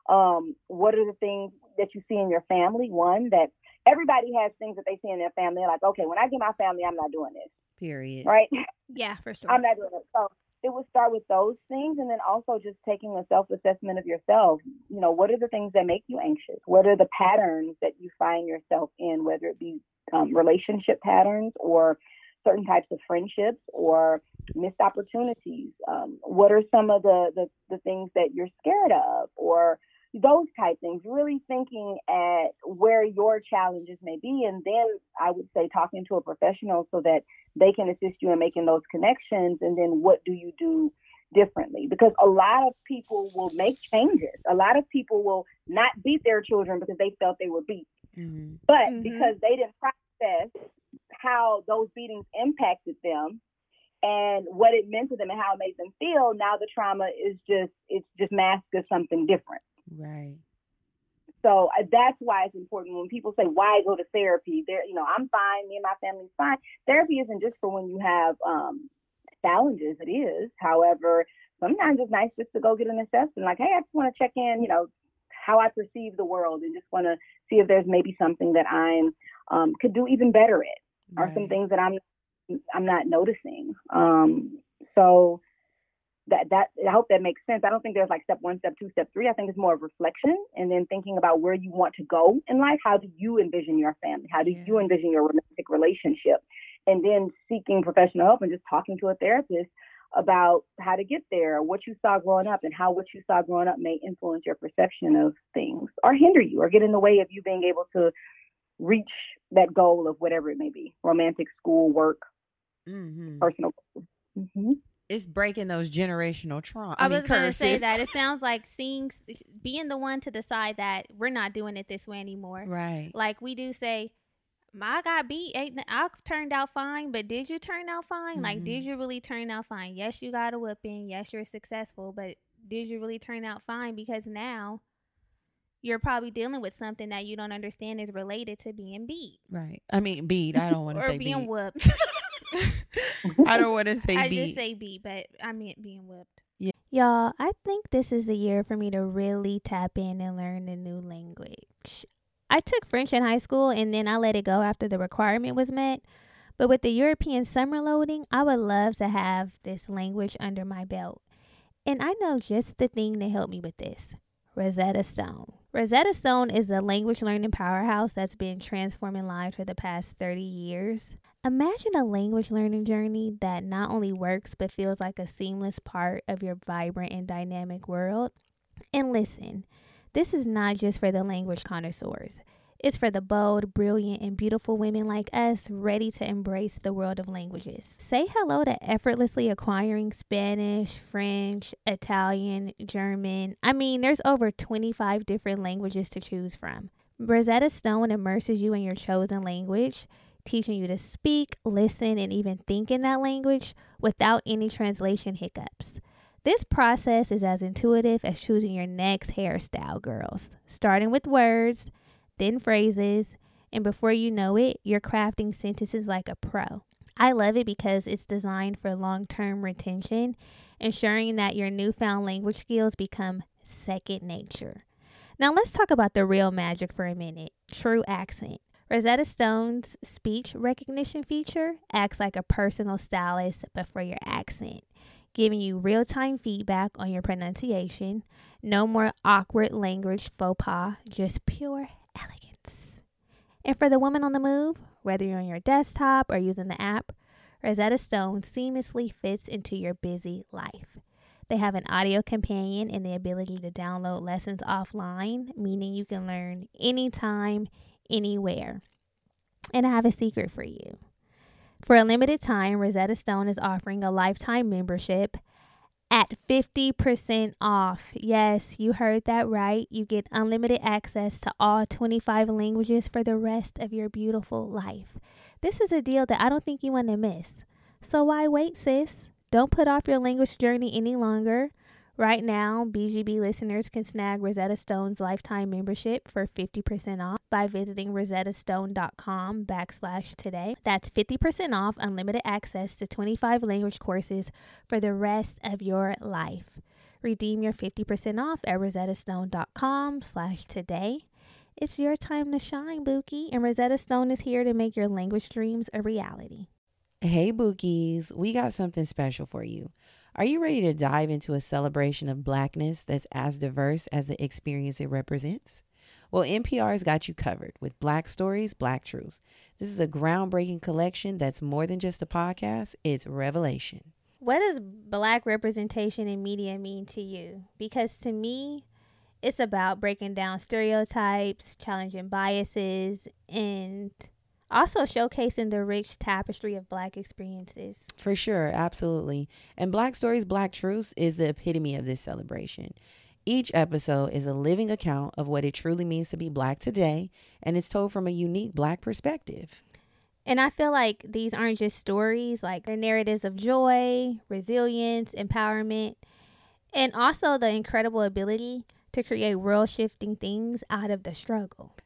um, what are the things that you see in your family. One that everybody has things that they see in their family. They're like, okay, when I get my family, I'm not doing this. Period. Right. Yeah, for sure. I'm not doing it. So it would start with those things and then also just taking a self assessment of yourself. You know, what are the things that make you anxious? What are the patterns that you find yourself in, whether it be um, relationship patterns or certain types of friendships or missed opportunities? Um, what are some of the, the, the things that you're scared of or those type things, really thinking at where your challenges may be. And then I would say talking to a professional so that they can assist you in making those connections. And then what do you do differently? Because a lot of people will make changes. A lot of people will not beat their children because they felt they were beat. Mm-hmm. But mm-hmm. because they didn't process how those beatings impacted them and what it meant to them and how it made them feel, now the trauma is just it's just masked as something different. Right. So uh, that's why it's important when people say, why go to therapy? There, you know, I'm fine. Me and my family's fine. Therapy isn't just for when you have um, challenges. It is. However, sometimes it's nice just to go get an assessment. Like, hey, I just want to check in, you know, how I perceive the world and just want to see if there's maybe something that I'm um, could do even better at right. or some things that I'm I'm not noticing. Um, so that that I hope that makes sense. I don't think there's like step one, step two, step three. I think it's more of reflection and then thinking about where you want to go in life. How do you envision your family? How do yeah. you envision your romantic relationship? And then seeking professional help and just talking to a therapist about how to get there, what you saw growing up, and how what you saw growing up may influence your perception of things or hinder you or get in the way of you being able to reach that goal of whatever it may be romantic, school, work, mm-hmm. personal. Mm-hmm it's breaking those generational trauma. I, I was going to say that it sounds like seeing, being the one to decide that we're not doing it this way anymore. Right. Like we do say, I got beat. I turned out fine, but did you turn out fine? Mm-hmm. Like, did mm-hmm. you really turn out fine? Yes, you got a whipping. Yes, you're successful, but did you really turn out fine? Because now you're probably dealing with something that you don't understand is related to being beat. Right. I mean, beat. I don't want to say being beat. whooped. I don't want to say I just say beat, but I meant being whipped. Yeah. Y'all, I think this is the year for me to really tap in and learn a new language. I took French in high school and then I let it go after the requirement was met. But with the European summer loading, I would love to have this language under my belt. And I know just the thing to help me with this Rosetta Stone. Rosetta Stone is the language learning powerhouse that's been transforming lives for the past 30 years. Imagine a language learning journey that not only works but feels like a seamless part of your vibrant and dynamic world. And listen, this is not just for the language connoisseurs. It's for the bold, brilliant, and beautiful women like us ready to embrace the world of languages. Say hello to effortlessly acquiring Spanish, French, Italian, German. I mean, there's over 25 different languages to choose from. Rosetta Stone immerses you in your chosen language, teaching you to speak, listen, and even think in that language without any translation hiccups. This process is as intuitive as choosing your next hairstyle, girls. Starting with words, then phrases, and before you know it, you're crafting sentences like a pro. I love it because it's designed for long term retention, ensuring that your newfound language skills become second nature. Now, let's talk about the real magic for a minute true accent. Rosetta Stone's speech recognition feature acts like a personal stylist, but for your accent, giving you real time feedback on your pronunciation. No more awkward language faux pas, just pure elegance. And for the woman on the move, whether you're on your desktop or using the app, Rosetta Stone seamlessly fits into your busy life. They have an audio companion and the ability to download lessons offline, meaning you can learn anytime, anywhere. And I have a secret for you. For a limited time, Rosetta Stone is offering a lifetime membership at 50% off. Yes, you heard that right. You get unlimited access to all 25 languages for the rest of your beautiful life. This is a deal that I don't think you want to miss. So why wait, sis? Don't put off your language journey any longer. Right now, BGB listeners can snag Rosetta Stone's lifetime membership for 50% off by visiting rosettastone.com backslash today. That's 50% off unlimited access to 25 language courses for the rest of your life. Redeem your 50% off at rosettastone.com slash today. It's your time to shine, Bookie, and Rosetta Stone is here to make your language dreams a reality. Hey, Bookies, we got something special for you. Are you ready to dive into a celebration of blackness that's as diverse as the experience it represents? Well, NPR's got you covered with Black Stories, Black Truths. This is a groundbreaking collection that's more than just a podcast, it's revelation. What does black representation in media mean to you? Because to me, it's about breaking down stereotypes, challenging biases, and also showcasing the rich tapestry of black experiences. For sure, absolutely. And Black Stories, Black Truths is the epitome of this celebration. Each episode is a living account of what it truly means to be black today, and it's told from a unique black perspective. And I feel like these aren't just stories, like they're narratives of joy, resilience, empowerment, and also the incredible ability to create world shifting things out of the struggle.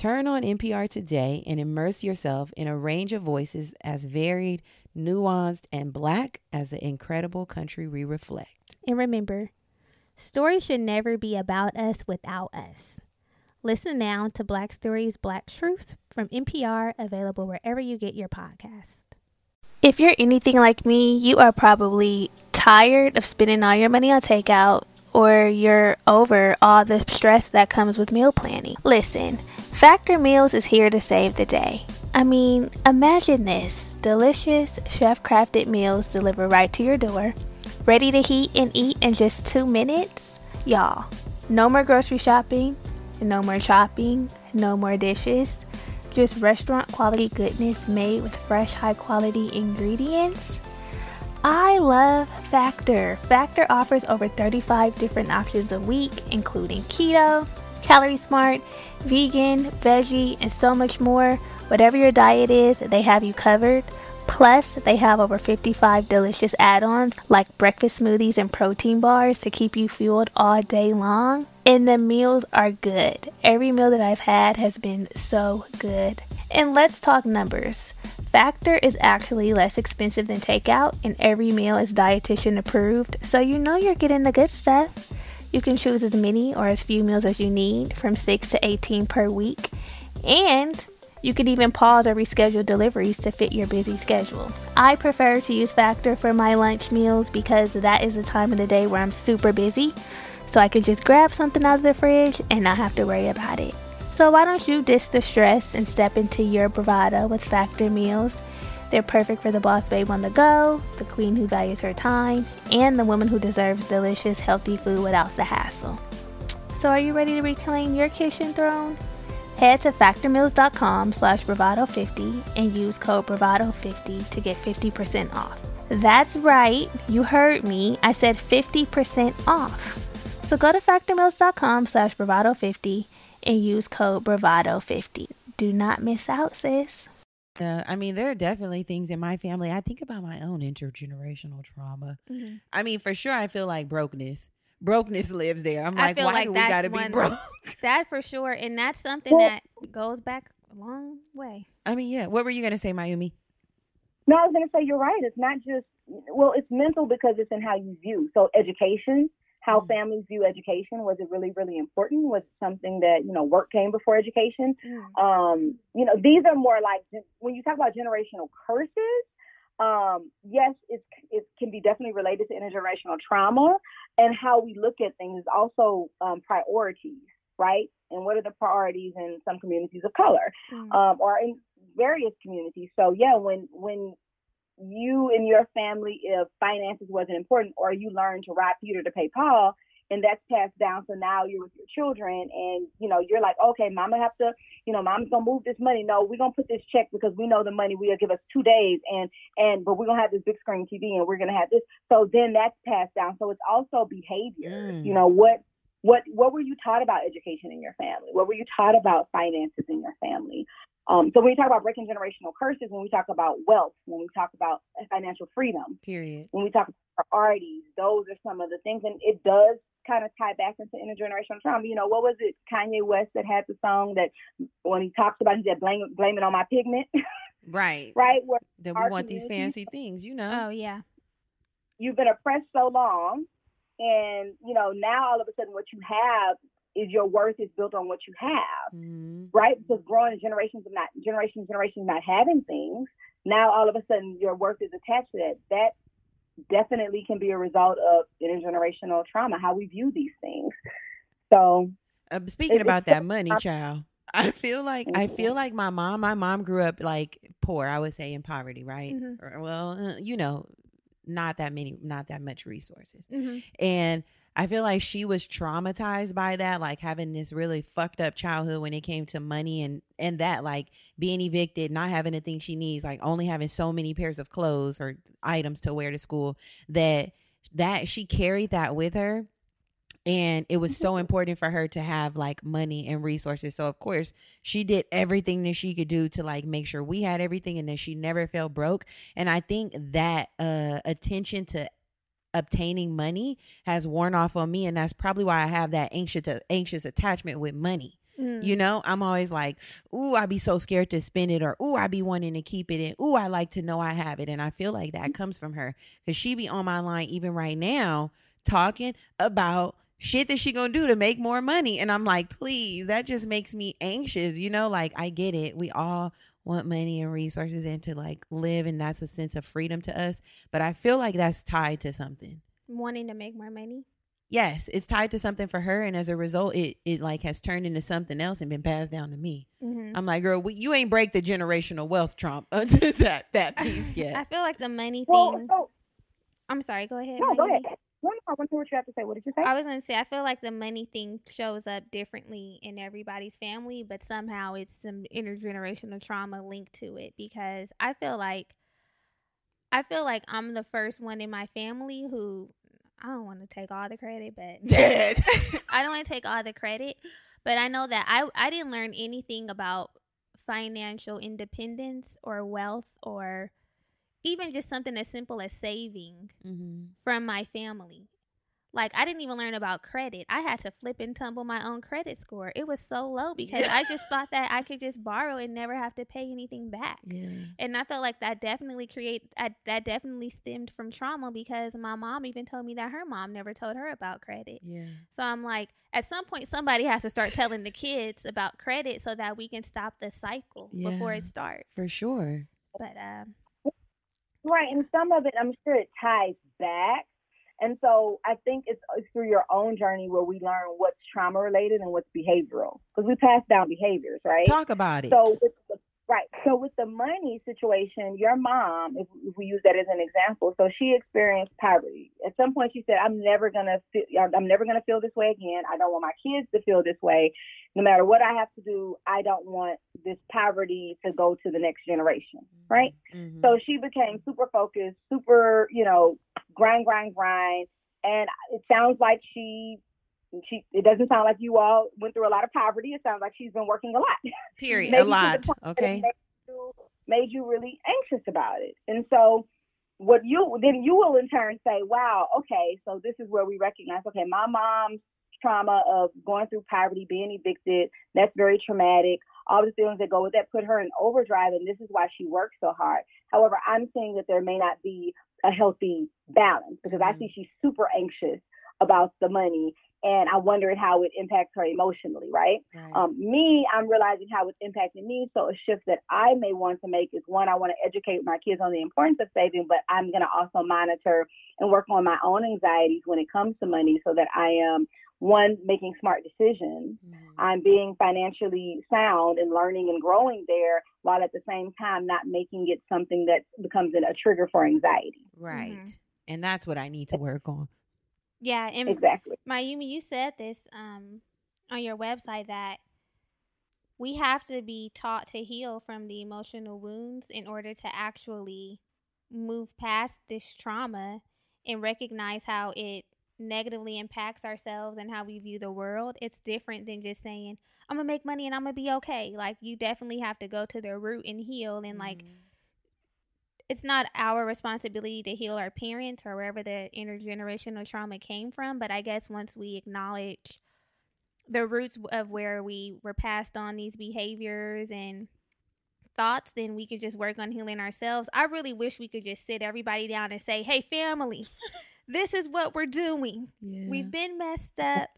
Turn on NPR today and immerse yourself in a range of voices as varied, nuanced, and black as the incredible country we reflect. And remember, stories should never be about us without us. Listen now to Black Stories, Black Truths from NPR, available wherever you get your podcast. If you're anything like me, you are probably tired of spending all your money on takeout or you're over all the stress that comes with meal planning. Listen, Factor Meals is here to save the day. I mean, imagine this delicious, chef crafted meals delivered right to your door, ready to heat and eat in just two minutes. Y'all, no more grocery shopping, no more shopping, no more dishes. Just restaurant quality goodness made with fresh, high quality ingredients. I love Factor. Factor offers over 35 different options a week, including keto, calorie smart, vegan, veggie, and so much more. Whatever your diet is, they have you covered. Plus, they have over 55 delicious add ons like breakfast smoothies and protein bars to keep you fueled all day long. And the meals are good. Every meal that I've had has been so good. And let's talk numbers. Factor is actually less expensive than takeout, and every meal is dietitian approved, so you know you're getting the good stuff. You can choose as many or as few meals as you need, from 6 to 18 per week. And you can even pause or reschedule deliveries to fit your busy schedule. I prefer to use Factor for my lunch meals because that is the time of the day where I'm super busy. So I can just grab something out of the fridge and not have to worry about it. So why don't you ditch the stress and step into your bravado with Factor meals? They're perfect for the boss babe on the go, the queen who values her time, and the woman who deserves delicious, healthy food without the hassle. So are you ready to reclaim your kitchen throne? Head to factormeals.com slash bravado50 and use code bravado50 to get 50% off. That's right, you heard me. I said 50% off. So go to factormeals.com slash bravado50 and use code bravado50. Do not miss out, sis. Uh, I mean, there are definitely things in my family. I think about my own intergenerational trauma. Mm-hmm. I mean, for sure, I feel like brokenness brokenness lives there. I'm like, why like do we got to be broke? That for sure, and that's something well, that goes back a long way. I mean, yeah. What were you gonna say, Miyume? No, I was gonna say you're right. It's not just well, it's mental because it's in how you view. So education, how mm. families view education, was it really, really important? Was it something that you know work came before education? Mm. Um, you know, these are more like when you talk about generational curses um, yes, it's, it can be definitely related to intergenerational trauma and how we look at things, also um, priorities, right? And what are the priorities in some communities of color mm. um, or in various communities? So, yeah, when when you and your family, if finances wasn't important, or you learn to rob Peter to pay Paul, and that's passed down. So now you're with your children, and you know you're like, okay, mama have to, you know, mama's gonna move this money. No, we're gonna put this check because we know the money will give us two days, and and but we're gonna have this big screen TV, and we're gonna have this. So then that's passed down. So it's also behavior. Mm. You know what what what were you taught about education in your family? What were you taught about finances in your family? Um, so when we talk about breaking generational curses, when we talk about wealth, when we talk about financial freedom, period, when we talk about priorities, those are some of the things, and it does kind of tie back into intergenerational trauma. You know, what was it Kanye West that had the song that when he talks about he said blame blame it on my pigment. Right. right. Where that we want these fancy things, you know. Oh yeah. You've been oppressed so long and you know, now all of a sudden what you have is your worth is built on what you have. Mm-hmm. Right? Because growing generations of not generations generations not having things, now all of a sudden your worth is attached to that. That definitely can be a result of intergenerational trauma, how we view these things. So, uh, speaking about that money, child, I feel like I feel mm-hmm. like my mom. My mom grew up like poor. I would say in poverty, right? Mm-hmm. Or, well, uh, you know, not that many, not that much resources, mm-hmm. and I feel like she was traumatized by that, like having this really fucked up childhood when it came to money and and that, like being evicted, not having the things she needs, like only having so many pairs of clothes or items to wear to school. That that she carried that with her and it was so important for her to have like money and resources so of course she did everything that she could do to like make sure we had everything and that she never felt broke and i think that uh attention to obtaining money has worn off on me and that's probably why I have that anxious anxious attachment with money. Mm. You know, I'm always like, "Ooh, I'd be so scared to spend it," or "Ooh, I'd be wanting to keep it," and "Ooh, I like to know I have it." And I feel like that comes from her because she be on my line even right now talking about shit that she gonna do to make more money, and I'm like, please, that just makes me anxious. You know, like I get it. We all want money and resources and to like live and that's a sense of freedom to us but i feel like that's tied to something Wanting to make more money. yes it's tied to something for her and as a result it it like has turned into something else and been passed down to me Mm-hmm. i'm like girl we, you ain't break the generational wealth trump that that piece yet. I feel like the money Well, thing. so I'm sorry. Go ahead. no, go ahead. No, no, I want to hear what you have to say. What did you say? I was gonna say I feel like the money thing shows up differently in everybody's family, but somehow it's some intergenerational trauma linked to it because I feel like I feel like I'm the first one in my family who I don't want to take all the credit, but dead I don't want to take all the credit, but I know that I I didn't learn anything about financial independence or wealth or even just something as simple as saving mm-hmm. from my family. Like I didn't even learn about credit. I had to flip and tumble my own credit score. It was so low because Yeah. I just thought that I could just borrow and never have to pay anything back. yeah And I felt like that definitely create I, that definitely stemmed from trauma because my mom even told me that her mom never told her about credit. yeah So I'm like, at some point, somebody has to start telling the kids about credit so that we can stop the cycle before it starts. for sure But um, Right, and some of it, I'm sure it ties back. And so I think it's, it's through your own journey where we learn what's trauma related and what's behavioral because we pass down behaviors, right? talk about it So with the, right, so with the money situation, your mom, if, we use that as an example, so she experienced poverty. At some point, she said, "I'm never gonna feel, I'm never gonna feel this way again. I don't want my kids to feel this way. No matter what I have to do, I don't want this poverty to go to the next generation." Right. Mhm. So she became super focused, super, you know, grind, grind, grind. And it sounds like she, she. It doesn't sound like you all went through a lot of poverty. It sounds like she's been working a lot. period a lot point that it okay Made you, made you really anxious about it. And so, what you then you will in turn say, "Wow, okay, so this is where we recognize. Okay, my mom's trauma of going through poverty, being evicted, that's very traumatic. All the feelings that go with that put her in overdrive, and this is why she works so hard. However, I'm saying that there may not be a healthy balance because I Mhm. see she's super anxious about the money, and I wondered how it impacts her emotionally, right? Right. Um, me, I'm realizing how it's impacting me. So a shift that I may want to make is one, I want to educate my kids on the importance of saving, but I'm going to also monitor and work on my own anxieties when it comes to money so that I am one making smart decisions. Mhm. I'm being financially sound and learning and growing there while at the same time not making it something that becomes an, a trigger for anxiety. right Mhm. and that's what i need to work on yeah, and Exactly. Miyume, you said this um, on your website that we have to be taught to heal from the emotional wounds in order to actually move past this trauma and recognize how it negatively impacts ourselves and how we view the world. It's different than just saying, I'm going to make money and I'm going to be okay. Like, you definitely have to go to the root and heal and, like, Mhm. It's not our responsibility to heal our parents or wherever the intergenerational trauma came from but i guess once we acknowledge the roots of where we were passed on these behaviors and thoughts then we could just work on healing ourselves. I really wish we could just sit everybody down and say hey family this is what we're doing. Yeah. we've been messed up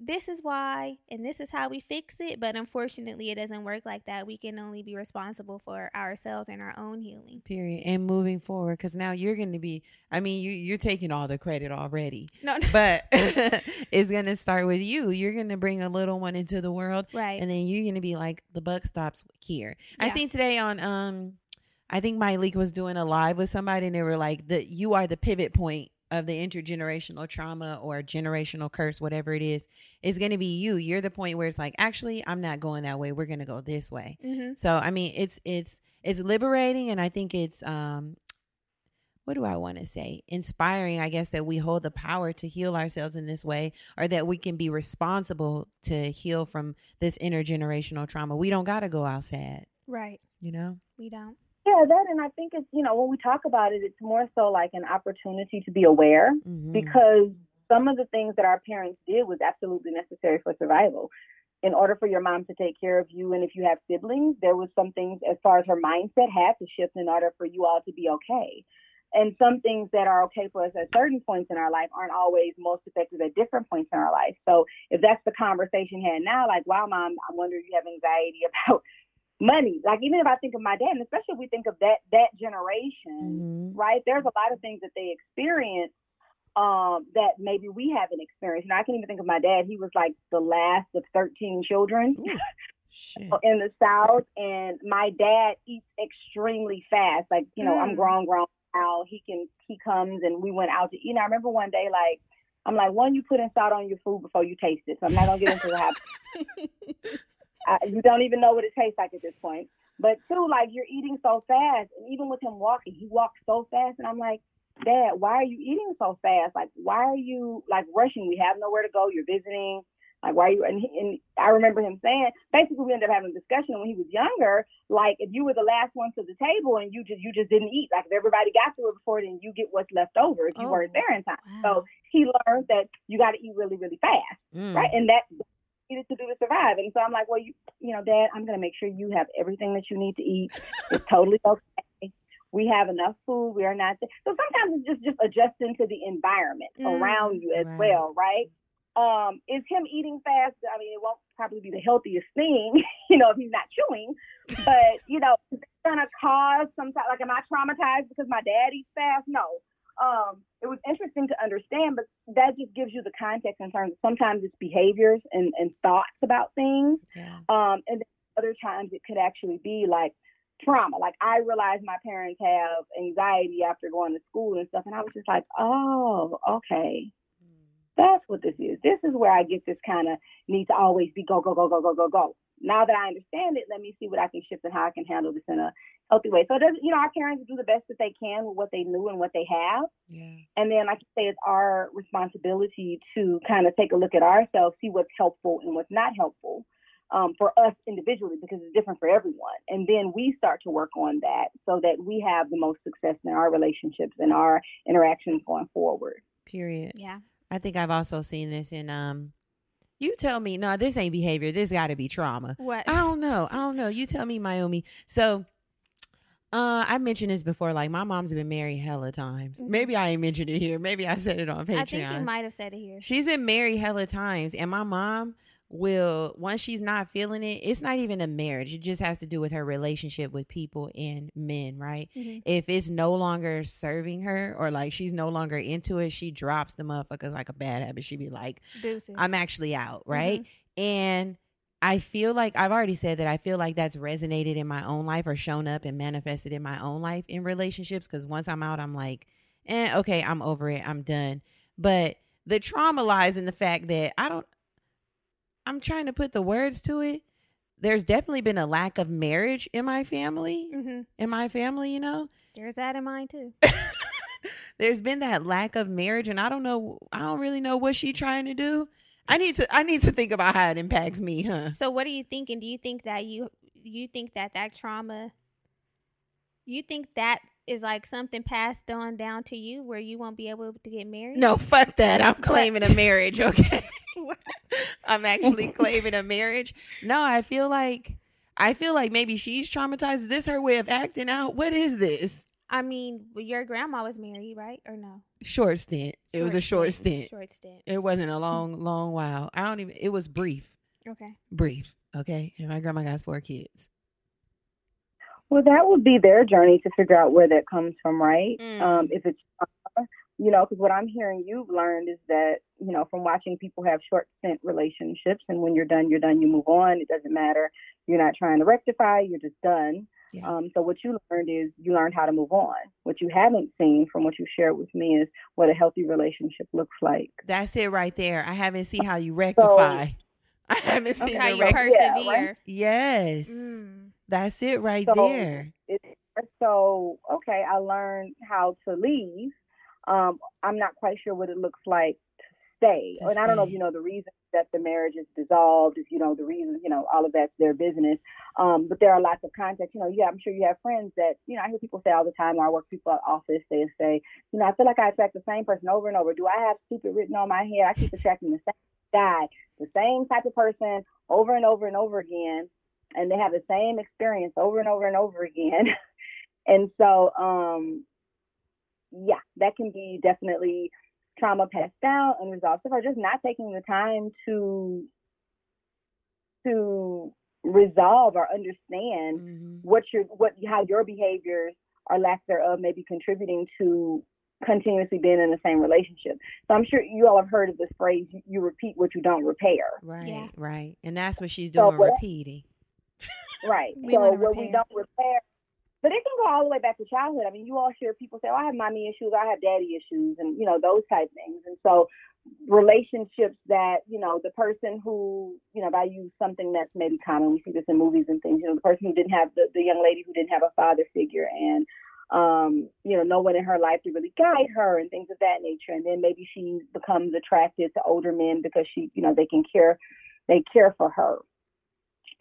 this is why and this is how we fix it but unfortunately it doesn't work like that. We can only be responsible for ourselves and our own healing. Period. And moving forward because now you're going to be i mean you, you're taking all the credit already. No, no. but it's going to start with you. You're going to bring a little one into the world right. and then you're going to be like the buck stops here. I Yeah. seen today on um i think Myleik was doing a live with somebody and they were like the you are the pivot point of the intergenerational trauma or generational curse whatever it is is going to be you you're the point where it's like actually i'm not going that way we're going to go this way mm-hmm. so I mean, it's it's it's liberating, and I think it's um, what do I want to say? Inspiring, I guess, that we hold the power to heal ourselves in this way, or that we can be responsible to heal from this intergenerational trauma. We don't got to go out sad, right you know. we don't Yeah, that, and I think it's, you know, when we talk about it, it's more so like an opportunity to be aware Mhm. because some of the things that our parents did was absolutely necessary for survival. In order for your mom to take care of you, and if you have siblings, there was some things as far as her mindset had to shift in order for you all to be okay. And some things that are okay for us at certain points in our life aren't always most effective at different points in our life. So if that's the conversation had now, like, wow, mom, I wonder if you have anxiety about money. Like even if I think of my dad, and especially if we think of that that generation, Mhm. right? There's a lot of things that they experience um, that maybe we haven't experienced. And I can even think of my dad. He was like the last of 13 children Ooh, in the South, and my dad eats extremely fast. Like you know, I'm Mm. grown, grown now. He can he comes and we went out to eat. And I remember one day like. I'm like, one, you put in salt on your food before you taste it. So I'm not gonna get into the habit. I, you don't even know what it tastes like at this point. But two, like you're eating so fast, and even with him walking, he walks so fast, and I'm like, Dad, why are you eating so fast? Like, why are you like rushing? We have nowhere to go. You're visiting. Like, why are you? And, he, and I remember him saying, basically, we ended up having a discussion when he was younger. Like, if you were the last one to the table and you just you just didn't eat, like if everybody got through it before, then you get what's left over if you Oh, weren't there in time. wow. So he learned that you got to eat really, really fast Mm. right? And that needed to do to survive. And so I'm like, well, you, you know, Dad, I'm gonna make sure you have everything that you need to eat. It's totally okay. We have enough food. We are not. So sometimes it's just just adjusting to the environment Mm, around you as right. well, right? Um, is him eating fast? I mean, it won't probably be the healthiest thing, you know, if he's not chewing. But you know, is it gonna cause some type? Like, am I traumatized because my dad eats fast? No um, it was interesting to understand, but that just gives you the context in terms of sometimes it's behaviors and, and thoughts about things. Yeah. Um, and other times it could actually be like trauma. Like I realized my parents have anxiety after going to school and stuff. And I was just like, oh, okay. That's what this is. This is where I get this kind of need to always be go, go, go, go, go, go, go. Now that I understand it, let me see what I can shift and how I can handle this in a healthy way. So it doesn't, you know, our parents do the best that they can with what they knew and what they have. Yeah. And then, like you say, it's our responsibility to kind of take a look at ourselves, see what's helpful and what's not helpful um, for us individually, because it's different for everyone. And then we start to work on that so that we have the most success in our relationships and our interactions going forward. Period. Yeah. I think I've also seen this in um you tell me, no, this ain't behavior. This gotta be trauma. What? I don't know. I don't know. You tell me, Miyume. So uh I mentioned this before. Like my mom's been married hella times. Mhm. Maybe I ain't mentioned it here. Maybe I said it on Patreon. I think you might have said it here. She's been married hella times, and my mom will once she's not feeling it. It's not even a marriage. It just has to do with her relationship with people and men, right? Mhm. If it's no longer serving her or like she's no longer into it, she drops the motherfuckers like a bad habit. She be like, Deuces. I'm actually out, right? Mm-hmm. And I feel like I've already said that I feel like that's resonated in my own life or shown up and manifested in my own life in relationships. Cause once I'm out, I'm like, eh, okay, I'm over it. I'm done. But the trauma lies in the fact that I don't, I'm trying to put the words to it. There's definitely been a lack of marriage in my family. Mhm. In my family, you know, There's that in mine too. there's been that lack of marriage, and I don't know. I don't really know what she's trying to do. I need to. I need to think about how it impacts me, huh? So what are you thinking? Do you think that you you think that that trauma you think that is like something passed on down to you where you won't be able to get married? No, fuck that. I'm claiming a marriage, okay? I'm actually claiming a marriage. No, I feel like I feel like maybe she's traumatized. Is this her way of acting out? What is this? I mean, your grandma was married, right? Or no? Short stint. It was a short stint. Short stint. It wasn't a long, long while. I don't even it was brief. Okay. Brief. Okay. And my grandma got four kids. Well, that would be their journey to figure out where that comes from, right? Mm. Um, if it's, you know, because what I'm hearing you've learned is that, you know, from watching people have short stint relationships, and when you're done, you're done, you move on. It doesn't matter. You're not trying to rectify, you're just done. Yeah. Um, so what you learned is you learned how to move on. What you haven't seen from what you shared with me is what a healthy relationship looks like. That's it right there. I haven't seen how you rectify. I haven't seen Okay, How you rec- Yeah, persevere. right? Yes. Mm. That's it right So- there. It's, so okay, I learned how to leave. Um, I'm not quite sure what it looks like to stay, To and I don't know if you know the reason that the marriage is dissolved. If you know the reason, you know all of that's their business. Um, but there are lots of context. You know, yeah, I'm sure you have friends that you know. I hear people say all the time. Or I work people at office. They say, you know, I feel like I attract the same person over and over. Do I have stupid written on my head? I keep attracting the same guy, the same type of person over and over and over again and they have the same experience over and over and over again. and so, um, yeah, that can be definitely trauma passed down, unresolved stuff, or just not taking the time to to resolve or understand mm-hmm. what your what how your behaviors or lack thereof may be contributing to continuously being in the same relationship. So I'm sure you all have heard of this phrase, you, you repeat what you don't repair. Right, yeah. right. And that's what she's doing, so, repeating. Right. we so what we don't repair but it can go all the way back to childhood. I mean, you all hear people say, "Oh, I have mommy issues, I have daddy issues," and you know those type things. And so, relationships that you know the person who you know, if I use something that's maybe common, we see this in movies and things. You know, the person who didn't have the, the young lady who didn't have a father figure, and um, you know, no one in her life to really guide her and things of that nature. And then maybe she becomes attracted to older men because she, you know, they can care, they care for her.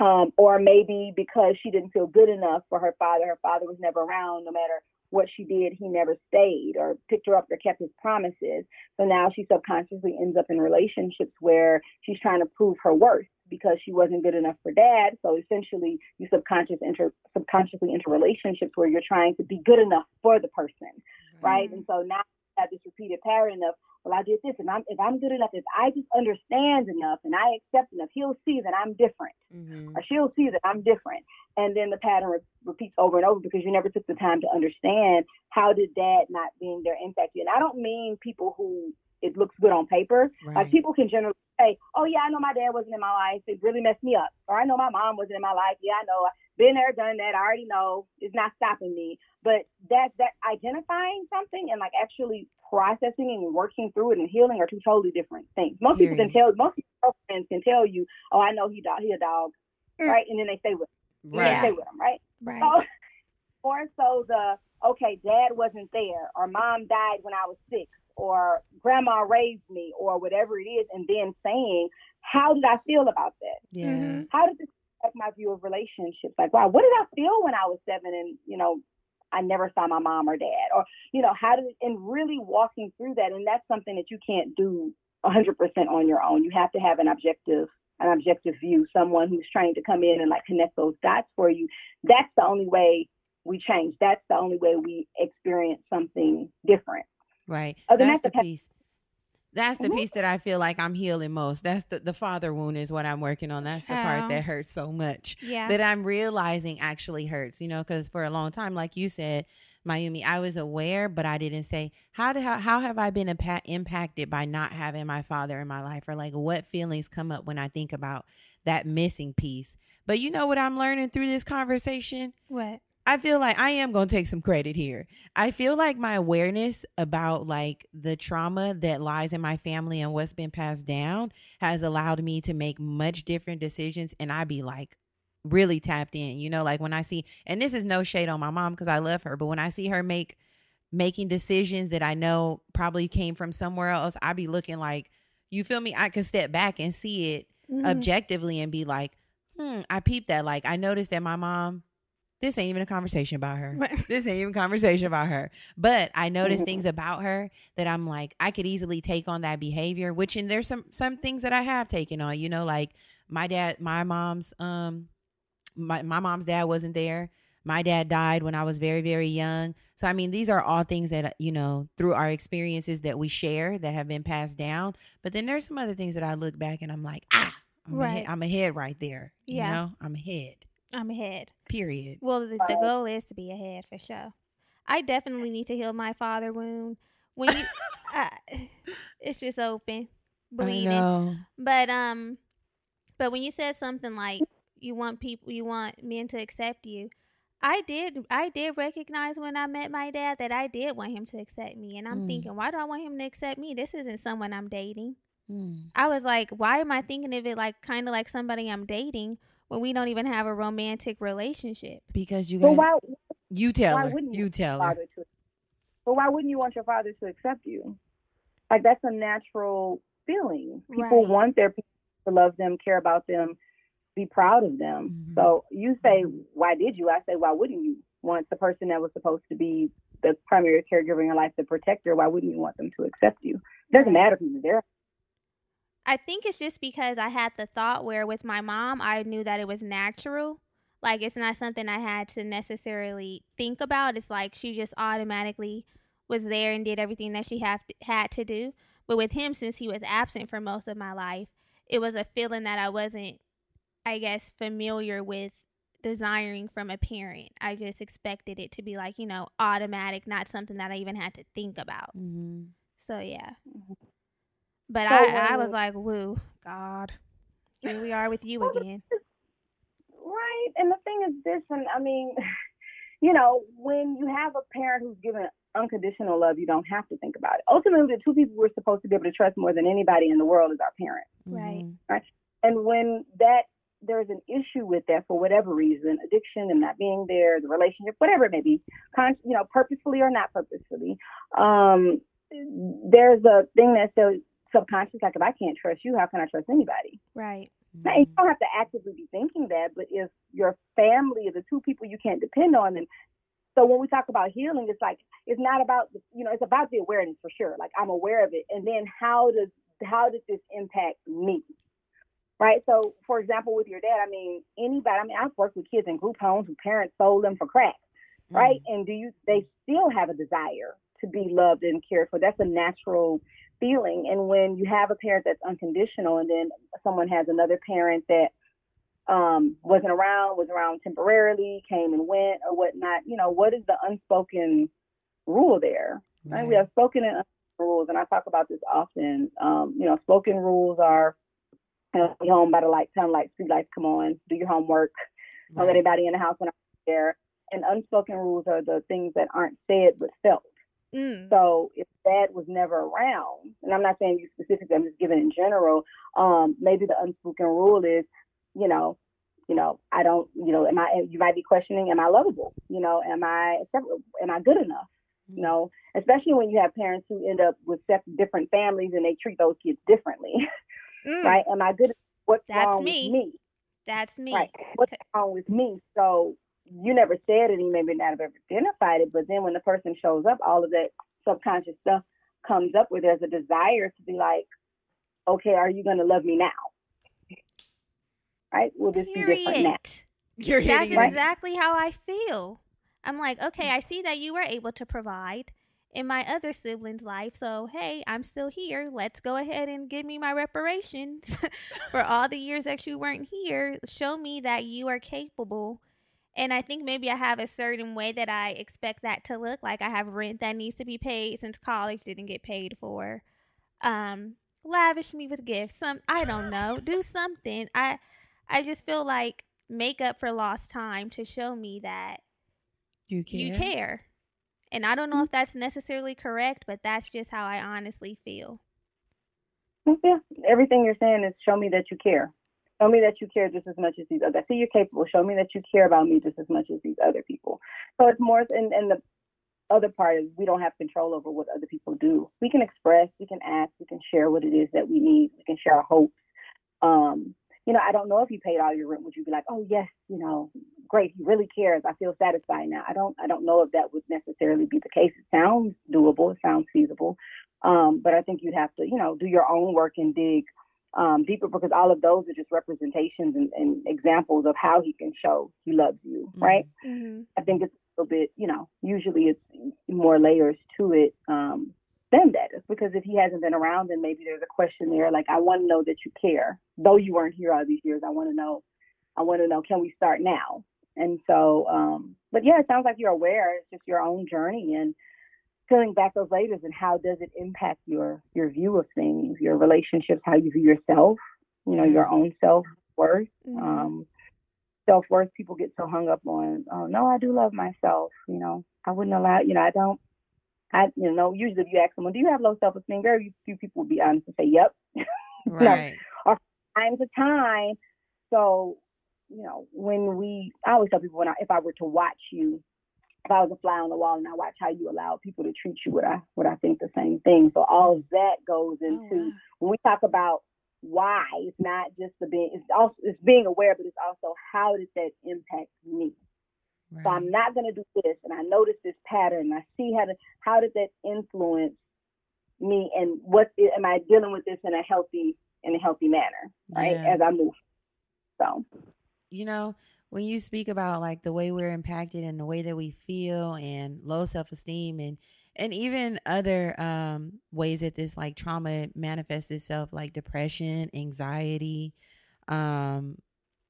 Um, or maybe because she didn't feel good enough for her father, her father was never around. No matter what she did, he never stayed or picked her up or kept his promises. So now she subconsciously ends up in relationships where she's trying to prove her worth because she wasn't good enough for dad. So essentially, you subconscious enter, subconsciously into relationships where you're trying to be good enough for the person, mm-hmm. right? And so now have this repeated pattern of well, I did this, and I'm if I'm good enough, if I just understand enough and I accept enough, he'll see that I'm different, mm-hmm. or she'll see that I'm different, and then the pattern re- repeats over and over because you never took the time to understand how did dad not being there impact you. And I don't mean people who it looks good on paper. Right. Like people can generally say, "Oh yeah, I know my dad wasn't in my life. It really messed me up," or "I know my mom wasn't in my life. Yeah, I know. Been there, done that. I already know. It's not stopping me." But that that identifying something and like actually processing and working through it and healing are two totally different things. Most people can tell. Most friends can tell you, "Oh, I know he dog. He a dog," mm. right? And then they stay with him. Right. They stay with him, right? Right. So, more so the okay, dad wasn't there, or mom died when I was six, or grandma raised me or whatever it is, and then saying, how did I feel about that? Yeah. How did this affect my view of relationships? Like, wow, what did I feel when I was seven and, you know, I never saw my mom or dad? Or, you know, how did, and really walking through that. And that's something that you can't do 100% on your own. You have to have an objective an objective view, someone who's trained to come in and like connect those dots for you. That's the only way we change. That's the only way we experience something different. Right. Other that's the piece. That's the piece that I feel like I'm healing most. That's the, the father wound is what I'm working on. That's the oh. part that hurts so much. Yeah. That I'm realizing actually hurts, you know, because for a long time, like you said, Miyume, I was aware, but I didn't say how did how, how have I been impa- impacted by not having my father in my life, or like what feelings come up when I think about that missing piece. But you know what I'm learning through this conversation? What? I feel like I am going to take some credit here. I feel like my awareness about like the trauma that lies in my family and what's been passed down has allowed me to make much different decisions and I be like really tapped in. You know, like when I see and this is no shade on my mom cuz I love her, but when I see her make making decisions that I know probably came from somewhere else, I be looking like you feel me? I can step back and see it mm-hmm. objectively and be like, "Hmm, I peeped that like I noticed that my mom this ain't even a conversation about her. this ain't even a conversation about her. But I noticed things about her that I'm like, I could easily take on that behavior, which and there's some some things that I have taken on, you know, like my dad, my mom's um my, my mom's dad wasn't there. My dad died when I was very, very young. So I mean, these are all things that you know through our experiences that we share that have been passed down. But then there's some other things that I look back and I'm like, ah, I'm right. ahead, I'm ahead right there. Yeah. You know, I'm ahead. I'm ahead. Period. Well, the, the goal is to be ahead for sure. I definitely need to heal my father wound. When you, it's just open, bleeding. But um, but when you said something like you want people, you want men to accept you. I did I did recognize when I met my dad that I did want him to accept me. And I'm mm. thinking, why do I want him to accept me? This isn't someone I'm dating. Mm. I was like, why am I thinking of it like kind of like somebody I'm dating when we don't even have a romantic relationship. Because you guys, why, you tell why her, Wouldn't you, you tell her. To, but why wouldn't you want your father to accept you? Like that's a natural feeling. People right. want their people to love them, care about them, be proud of them. Mm-hmm. So you say, why did you? I say, why wouldn't you want the person that was supposed to be the primary caregiver in your life, the protector? Why wouldn't you want them to accept you? It doesn't matter if he's there I think it's just because I had the thought where with my mom, I knew that it was natural. Like it's not something I had to necessarily think about. It's like she just automatically was there and did everything that she have to, had to do. But with him, since he was absent for most of my life, it was a feeling that I wasn't I guess, familiar with desiring from a parent. I just expected it to be like, you know, automatic, not something that I even had to think about. Mm-hmm. So, yeah. Mm-hmm. But So I, I was like, woo, God, here we are with you again. Right. And the thing is this, and I mean, you know, when you have a parent who's given unconditional love, you don't have to think about it. Ultimately, the two people we're supposed to be able to trust more than anybody in the world is our parents. Right. Mm-hmm. And when that there's an issue with that for whatever reason, addiction and not being there, the relationship, whatever it may be, con- you know, purposefully or not purposefully, um, there's a thing that says subconscious, like if I can't trust you, how can I trust anybody? Right. Now, you mm. don't have to actively be thinking that, but if your family are the two people you can't depend on, then so when we talk about healing, it's like it's not about the- you know it's about the awareness for sure. Like I'm aware of it, and then how does how does this impact me? Right. So, for example, with your dad, I mean, anybody. I mean, I've worked with kids in group homes who parents sold them for crack, right? Mm. And do you? They still have a desire to be loved and cared for. That's a natural feeling. And when you have a parent that's unconditional, and then someone has another parent that um, wasn't around, was around temporarily, came and went, or whatnot, you know, what is the unspoken rule there? Right? We have spoken and unspoken rules, and I talk about this often. Um, you know, spoken rules are you know, be home by the light, time light, street lights come on, do your homework, don't let anybody in the house when I'm there. And unspoken rules are the things that aren't said but felt. Mm. So if dad was never around, and I'm not saying you specifically, I'm just giving in general, um, maybe the unspoken rule is, you know, you know, I don't, you know, am I? You might be questioning, am I lovable? You know, am I? Am I good enough? You know, especially when you have parents who end up with different families and they treat those kids differently, Mm. right? Am I good? What's That's wrong me. with me? That's me. Right. What's wrong with me? So you never said it, and you maybe not have ever identified it, but then when the person shows up, all of that subconscious stuff comes up where there's a desire to be like, okay, are you going to love me now? Right? Will this be different now? You're That's hitting it. exactly how I feel. I'm like, okay, I see that you were able to provide in my other siblings' life. So, hey, I'm still here. Let's go ahead and give me my reparations for all the years that you weren't here. Show me that you are capable. And I think maybe I have a certain way that I expect that to look. Like I have rent that needs to be paid since college didn't get paid for. Um, lavish me with gifts. Some I don't know. Do something. I I just feel like make up for lost time to show me that You care. you care. And I don't know if that's necessarily correct, but that's just how I honestly feel. Yeah. Everything you're saying is show me that you care. Show me that you care just as much as these other. I see you're capable. Show me that you care about me just as much as these other people. So it's more, and, and the other part is we don't have control over what other people do. We can express, we can ask, we can share what it is that we need, we can share our hopes. Um, you know, I don't know if you paid all your rent. Would you be like, oh yes, you know, great, he really cares. I feel satisfied now. I don't, I don't know if that would necessarily be the case. It sounds doable. It sounds feasible. Um, but I think you'd have to, you know, do your own work and dig um, deeper because all of those are just representations and, and examples of how he can show he loves you, Mhm. right? Mm-hmm. I think it's a little bit, you know, usually it's more layers to it um, than that. It's because if he hasn't been around, then maybe there's a question there. Like, I want to know that you care, though you weren't here all these years. I want to know. I want to know. Can we start now? And so, um, but yeah, it sounds like you're aware. It's just your own journey and peeling back those layers and how does it impact your your view of things, your relationships, how you view yourself, you know, your own self worth. Mhm. Um, self worth, people get so hung up on, oh no, I do love myself. You know, I wouldn't allow, you know, I don't. I, you know, usually if you ask someone, do you have low self esteem? Very few people would be honest and say, yep. Right. Time to time. So, you know, when we, I always tell people when I, if I were to watch you, if I was a fly on the wall and I watch how you allow people to treat you, would I, would I think the same thing? So all of that goes Oh, into when we talk about why it's not just the being it's also it's being aware but it's also how does that impact me? So i'm not going to do this and i notice this pattern i see how to how does that influence me and what am i dealing with this in a healthy in a healthy manner right Yeah. as i move? So. You know, when you speak about like the way we're impacted and the way that we feel and low self esteem and and even other um ways that this like trauma manifests itself like depression, anxiety, um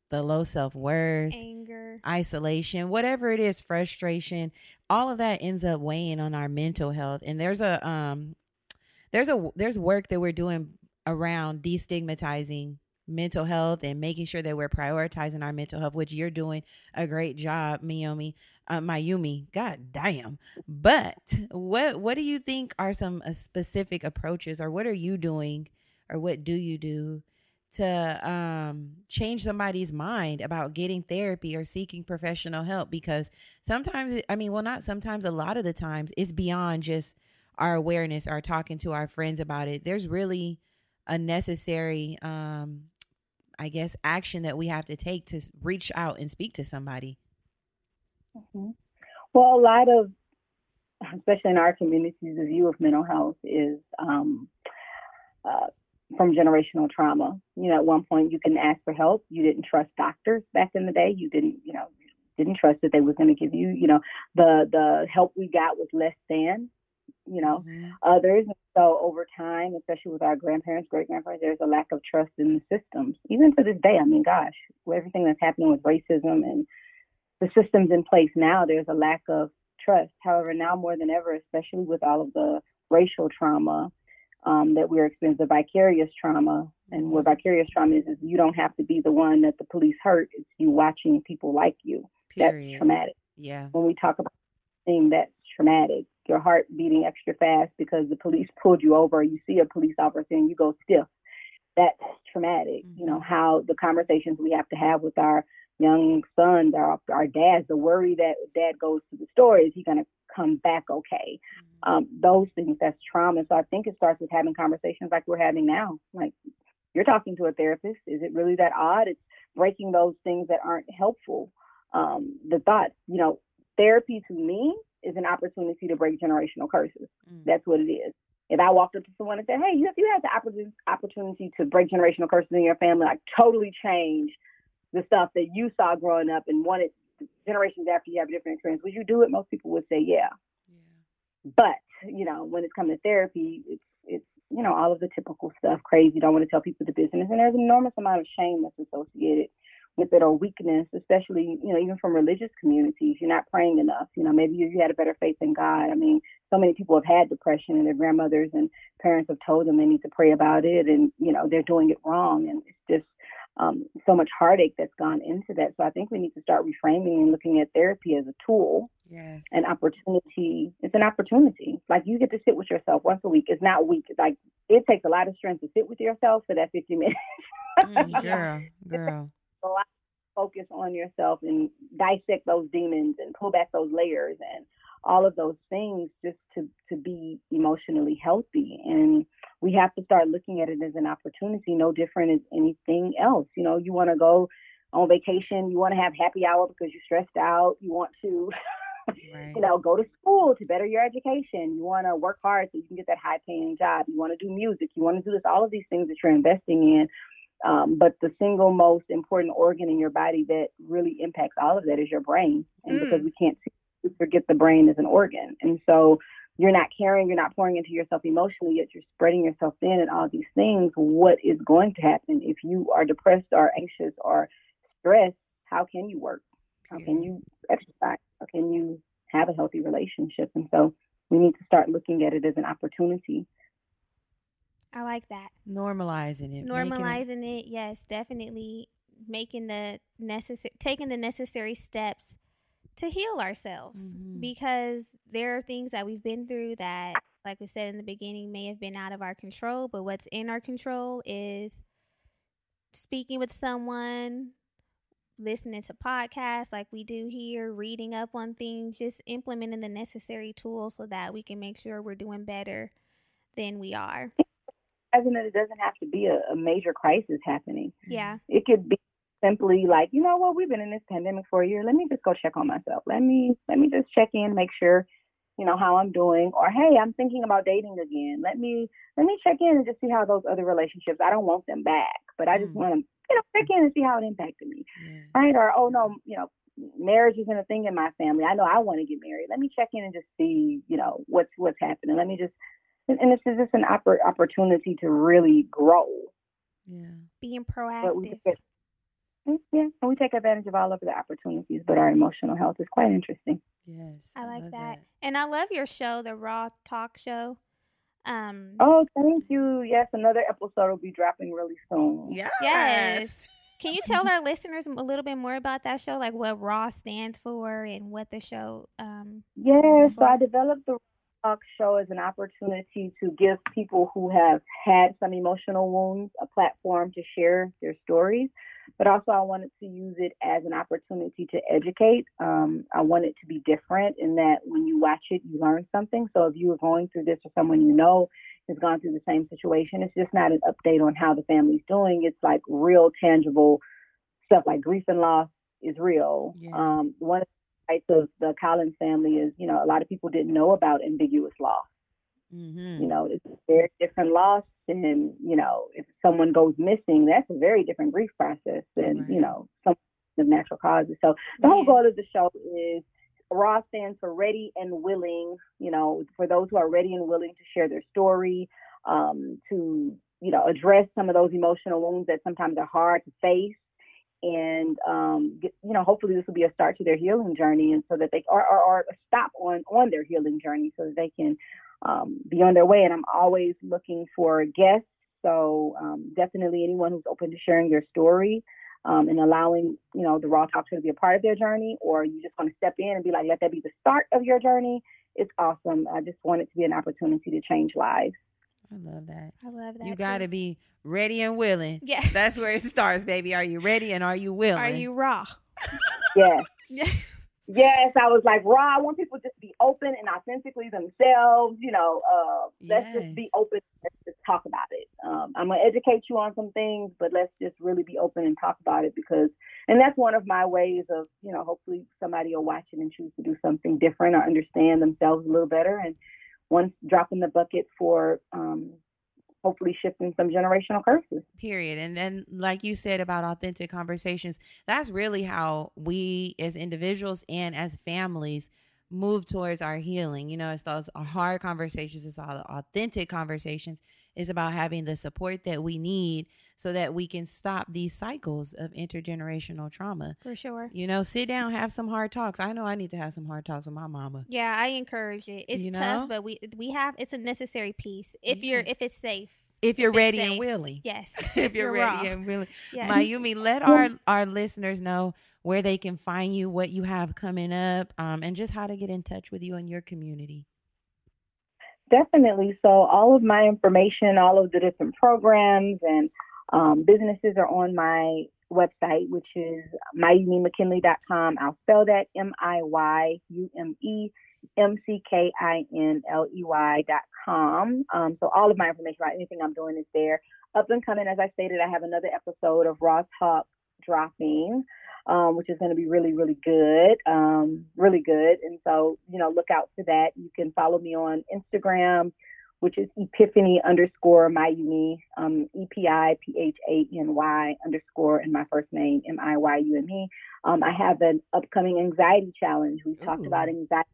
the low self worth, anger, isolation, whatever it is, frustration, all of that ends up weighing on our mental health. And there's a um there's a there's work that we're doing around destigmatizing mental health and making sure that we're prioritizing our mental health, which you're doing a great job, Miyomi, uh, Miyume. God damn. But what what do you think are some uh, specific approaches, or what are you doing, or what do you do to um, change somebody's mind about getting therapy or seeking professional help? Because sometimes, I mean, well, not sometimes, a lot of the times, it's beyond just our awareness or talking to our friends about it. There's really a necessary um, I guess, action that we have to take to reach out and speak to somebody? Mm-hmm. Well, a lot of, especially in our communities, the view of mental health is um, uh, from generational trauma. You know, at one point you can ask for help. You didn't trust doctors back in the day. You didn't, you know, didn't trust that they was going to give you, you know, the the help we got was less than you know, mm-hmm. others. So over time, especially with our grandparents, great grandparents, there's a lack of trust in the systems. Even to this day, I mean, gosh, with everything that's happening with racism and the systems in place now, there's a lack of trust. However, now more than ever, especially with all of the racial trauma um, that we're experiencing, the vicarious trauma, and what mm-hmm. vicarious trauma is, is you don't have to be the one that the police hurt. It's you watching people like you. Period. That's traumatic. Yeah. When we talk about thing that's traumatic, your heart beating extra fast because the police pulled you over, you see a police officer and you go stiff. That's traumatic. Mm-hmm. You know, mm-hmm. how the conversations we have to have with our young sons, our, our dads, the worry that dad goes to the store, is he going to come back okay? Mm-hmm. Um, those things, that's trauma. So I think it starts with having conversations like we're having now. Like, you're talking to a therapist. Is it really that odd? It's breaking those things that aren't helpful. Um, the thought, you know, therapy to me is an opportunity to break generational curses. Mm. That's what it is. If I walked up to someone and said, "Hey, you you had the opportunity to break generational curses in your family, like totally change the stuff that you saw growing up and wanted generations after you have a different experience, would you do it?" Most people would say, "Yeah." yeah. But you know, when it's coming to therapy, it's it's you know all of the typical stuff, crazy. Don't want to tell people the business, and there's an enormous amount of shame that's associated with it or weakness, especially, you know, even from religious communities. You're not praying enough. You know, maybe you had a better faith in God. I mean, so many people have had depression and their grandmothers and parents have told them they need to pray about it and, you know, they're doing it wrong. And it's just um, so much heartache that's gone into that. So I think we need to start reframing and looking at therapy as a tool. Yes. An opportunity. It's an opportunity. Like you get to sit with yourself once a week. It's not week. It's like it takes a lot of strength to sit with yourself for that 50 minutes. mm, girl, girl a lot focus on yourself and dissect those demons and pull back those layers and all of those things just to to be emotionally healthy. And we have to start looking at it as an opportunity no different as anything else. You know you want to go on vacation you want to have happy hour because you're stressed out you want to right. you know go to school to better your education. You want to work hard so you can get that high paying job. You want to do music. You want to do this all of these things that you're investing in um, but the single most important organ in your body that really impacts all of that is your brain. And mm. because we can't forget the brain is an organ. And so you're not caring, you're not pouring into yourself emotionally, yet you're spreading yourself thin and all these things. What is going to happen if you are depressed or anxious or stressed? How can you work? How can you exercise? How can you have a healthy relationship? And so we need to start looking at it as an opportunity I like that. Normalizing it. Normalizing it. it, yes, definitely making the necessary taking the necessary steps to heal ourselves mm-hmm. because there are things that we've been through that like we said in the beginning may have been out of our control, but what's in our control is speaking with someone, listening to podcasts like we do here, reading up on things, just implementing the necessary tools so that we can make sure we're doing better than we are realizing that it doesn't have to be a, a major crisis happening. Yeah. It could be simply like, you know what, we've been in this pandemic for a year. Let me just go check on myself. Let me let me just check in, make sure, you know, how I'm doing. Or hey, I'm thinking about dating again. Let me let me check in and just see how those other relationships. I don't want them back, but I just mm. want to, you know, check in and see how it impacted me. Yes. Right? Or oh no, you know, marriage isn't a thing in my family. I know I want to get married. Let me check in and just see, you know, what's what's happening. Let me just and, this is just an opportunity to really grow. Yeah, being proactive. Mm, Yeah, and we take advantage of all of the opportunities, but our emotional health is quite interesting. Yes. I like love that. And I love your show, the Raw Talk Show. Um, Oh, thank you. Yes, another episode will be dropping really soon. Yes. Yes. Can you tell our listeners a little bit more about that show, like what Raw stands for and what the show? Um, Yes, so I developed the talk show is an opportunity to give people who have had some emotional wounds a platform to share their stories. But also, I wanted to use it as an opportunity to educate. Um, I want it to be different in that when you watch it, you learn something. So if you are going through this or someone you know has gone through the same situation, it's just not an update on how the family's doing. It's like real, tangible stuff like grief and loss is real. Yeah. Um, one of the of the Collins family is, you know, a lot of people didn't know about ambiguous loss. Mm-hmm. You know, it's a very different loss. And, you know, if someone goes missing, that's a very different grief process than, Right. you know, some of natural causes. So the whole goal of the show is RAW stands for ready and willing, you know, for those who are ready and willing to share their story, um, to, you know, address some of those emotional wounds that sometimes are hard to face. And um, get, you know, hopefully this will be a start to their healing journey, and so that they are or, stop on on their healing journey, so that they can um, be on their way. And I'm always looking for guests. So um, definitely anyone who's open to sharing their story um, and allowing, you know, the Raw Talk Show to be a part of their journey, or you just want to step in and be like, let that be the start of your journey. It's awesome. I just want it to be an opportunity to change lives. I love that. I love that. You got to be ready and willing. Yeah. That's where it starts, baby. Are you ready and are you willing? Are you raw? Yes. Yes. Yes, I was like, Raw, I want people just to be open and authentically themselves. You know, uh, let's just be open. Let's just talk about it. Um, I'm gonna educate you on some things, but let's just really be open and talk about it because, and that's one of my ways of, you know, hopefully somebody will watch it and choose to do something different or understand themselves a little better. And once dropping the bucket for, um, hopefully shifting some generational curses. period. And then like you said about authentic conversations that's really how we as individuals and as families move towards our healing. You know it's those hard conversations it's all the authentic conversations. Is about having the support that we need so that we can stop these cycles of intergenerational trauma For sure. you know sit down have some hard talks i know i need to have some hard talks with my mama Yeah, I encourage it. It's You know? tough, but we we have it's a necessary piece if you're if it's safe. if you're it's ready and willing Yes. if you're ready raw. and willing Yes. Miyume, let our our listeners know where they can find you, what you have coming up, um, and just how to get in touch with you and your community. Definitely. So all of my information, all of the different programs and um, businesses are on my website, which is miyumemckinley.com. I'll spell that M I Y U M E M C K I N L E Y dot com. Um, so all of my information about anything I'm doing is there. Up and coming, as I stated, I have another episode of Raw Talk dropping. Um, which is going to be really, really good, um, really good. And so, you know, look out for that. You can follow me on Instagram, which is Epiphany underscore Miyume, um, E P I P H A N Y underscore, and my first name M I Y U M E. Um, I have an upcoming anxiety challenge. We've talked about anxiety.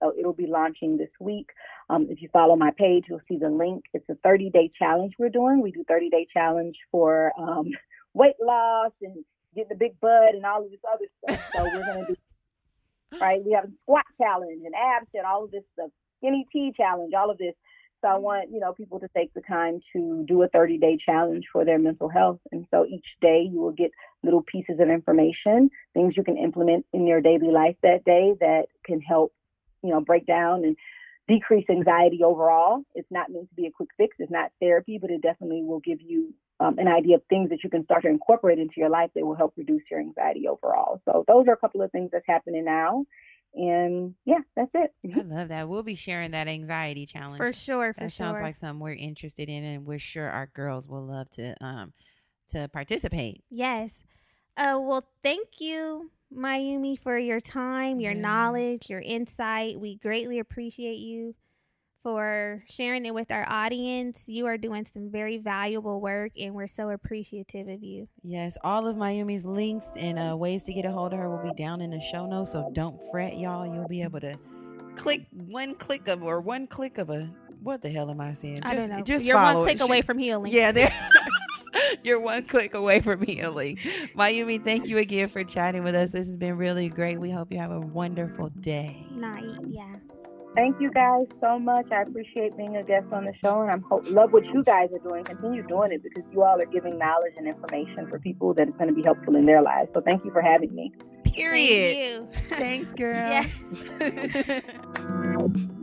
So it'll be launching this week. Um, if you follow my page, you'll see the link. It's a 30 day challenge we're doing. We do 30 day challenge for um, weight loss and getting the big butt and all of this other stuff. So we're going to do, right? We have a squat challenge and abs and all of this stuff, skinny tea challenge, all of this. So I want, you know, people to take the time to do a 30 day challenge for their mental health. And so each day you will get little pieces of information, things you can implement in your daily life that day that can help, you know, break down and decrease anxiety overall. It's not meant to be a quick fix. It's not therapy, but it definitely will give you um, an idea of things that you can start to incorporate into your life that will help reduce your anxiety overall. So those are a couple of things that's happening now. And yeah, that's it. I love that. We'll be sharing that anxiety challenge. For sure, for that sure. sounds like something we're interested in, and we're sure our girls will love to um to participate. Yes. Uh, well, thank you, Miyume, for your time, your Yeah. knowledge, your insight. We greatly appreciate you for sharing it with our audience. You are doing some very valuable work, and we're so appreciative of you. Yes, all of Miyume's links and uh, ways to get a hold of her will be down in the show notes. So don't fret, y'all. You'll be able to click one click of or one click of a what the hell am I saying? I don't know. Just You're one it. click away from healing. Yeah, there. You're one click away from healing. Miyume, thank you again for chatting with us. This has been really great. We hope you have a wonderful day. Night, yeah. Thank you guys so much. I appreciate being a guest on the show, and I hope love what you guys are doing. Continue doing it because you all are giving knowledge and information for people that is going to be helpful in their lives. So thank you for having me. Period. Thanks, girl. Yes.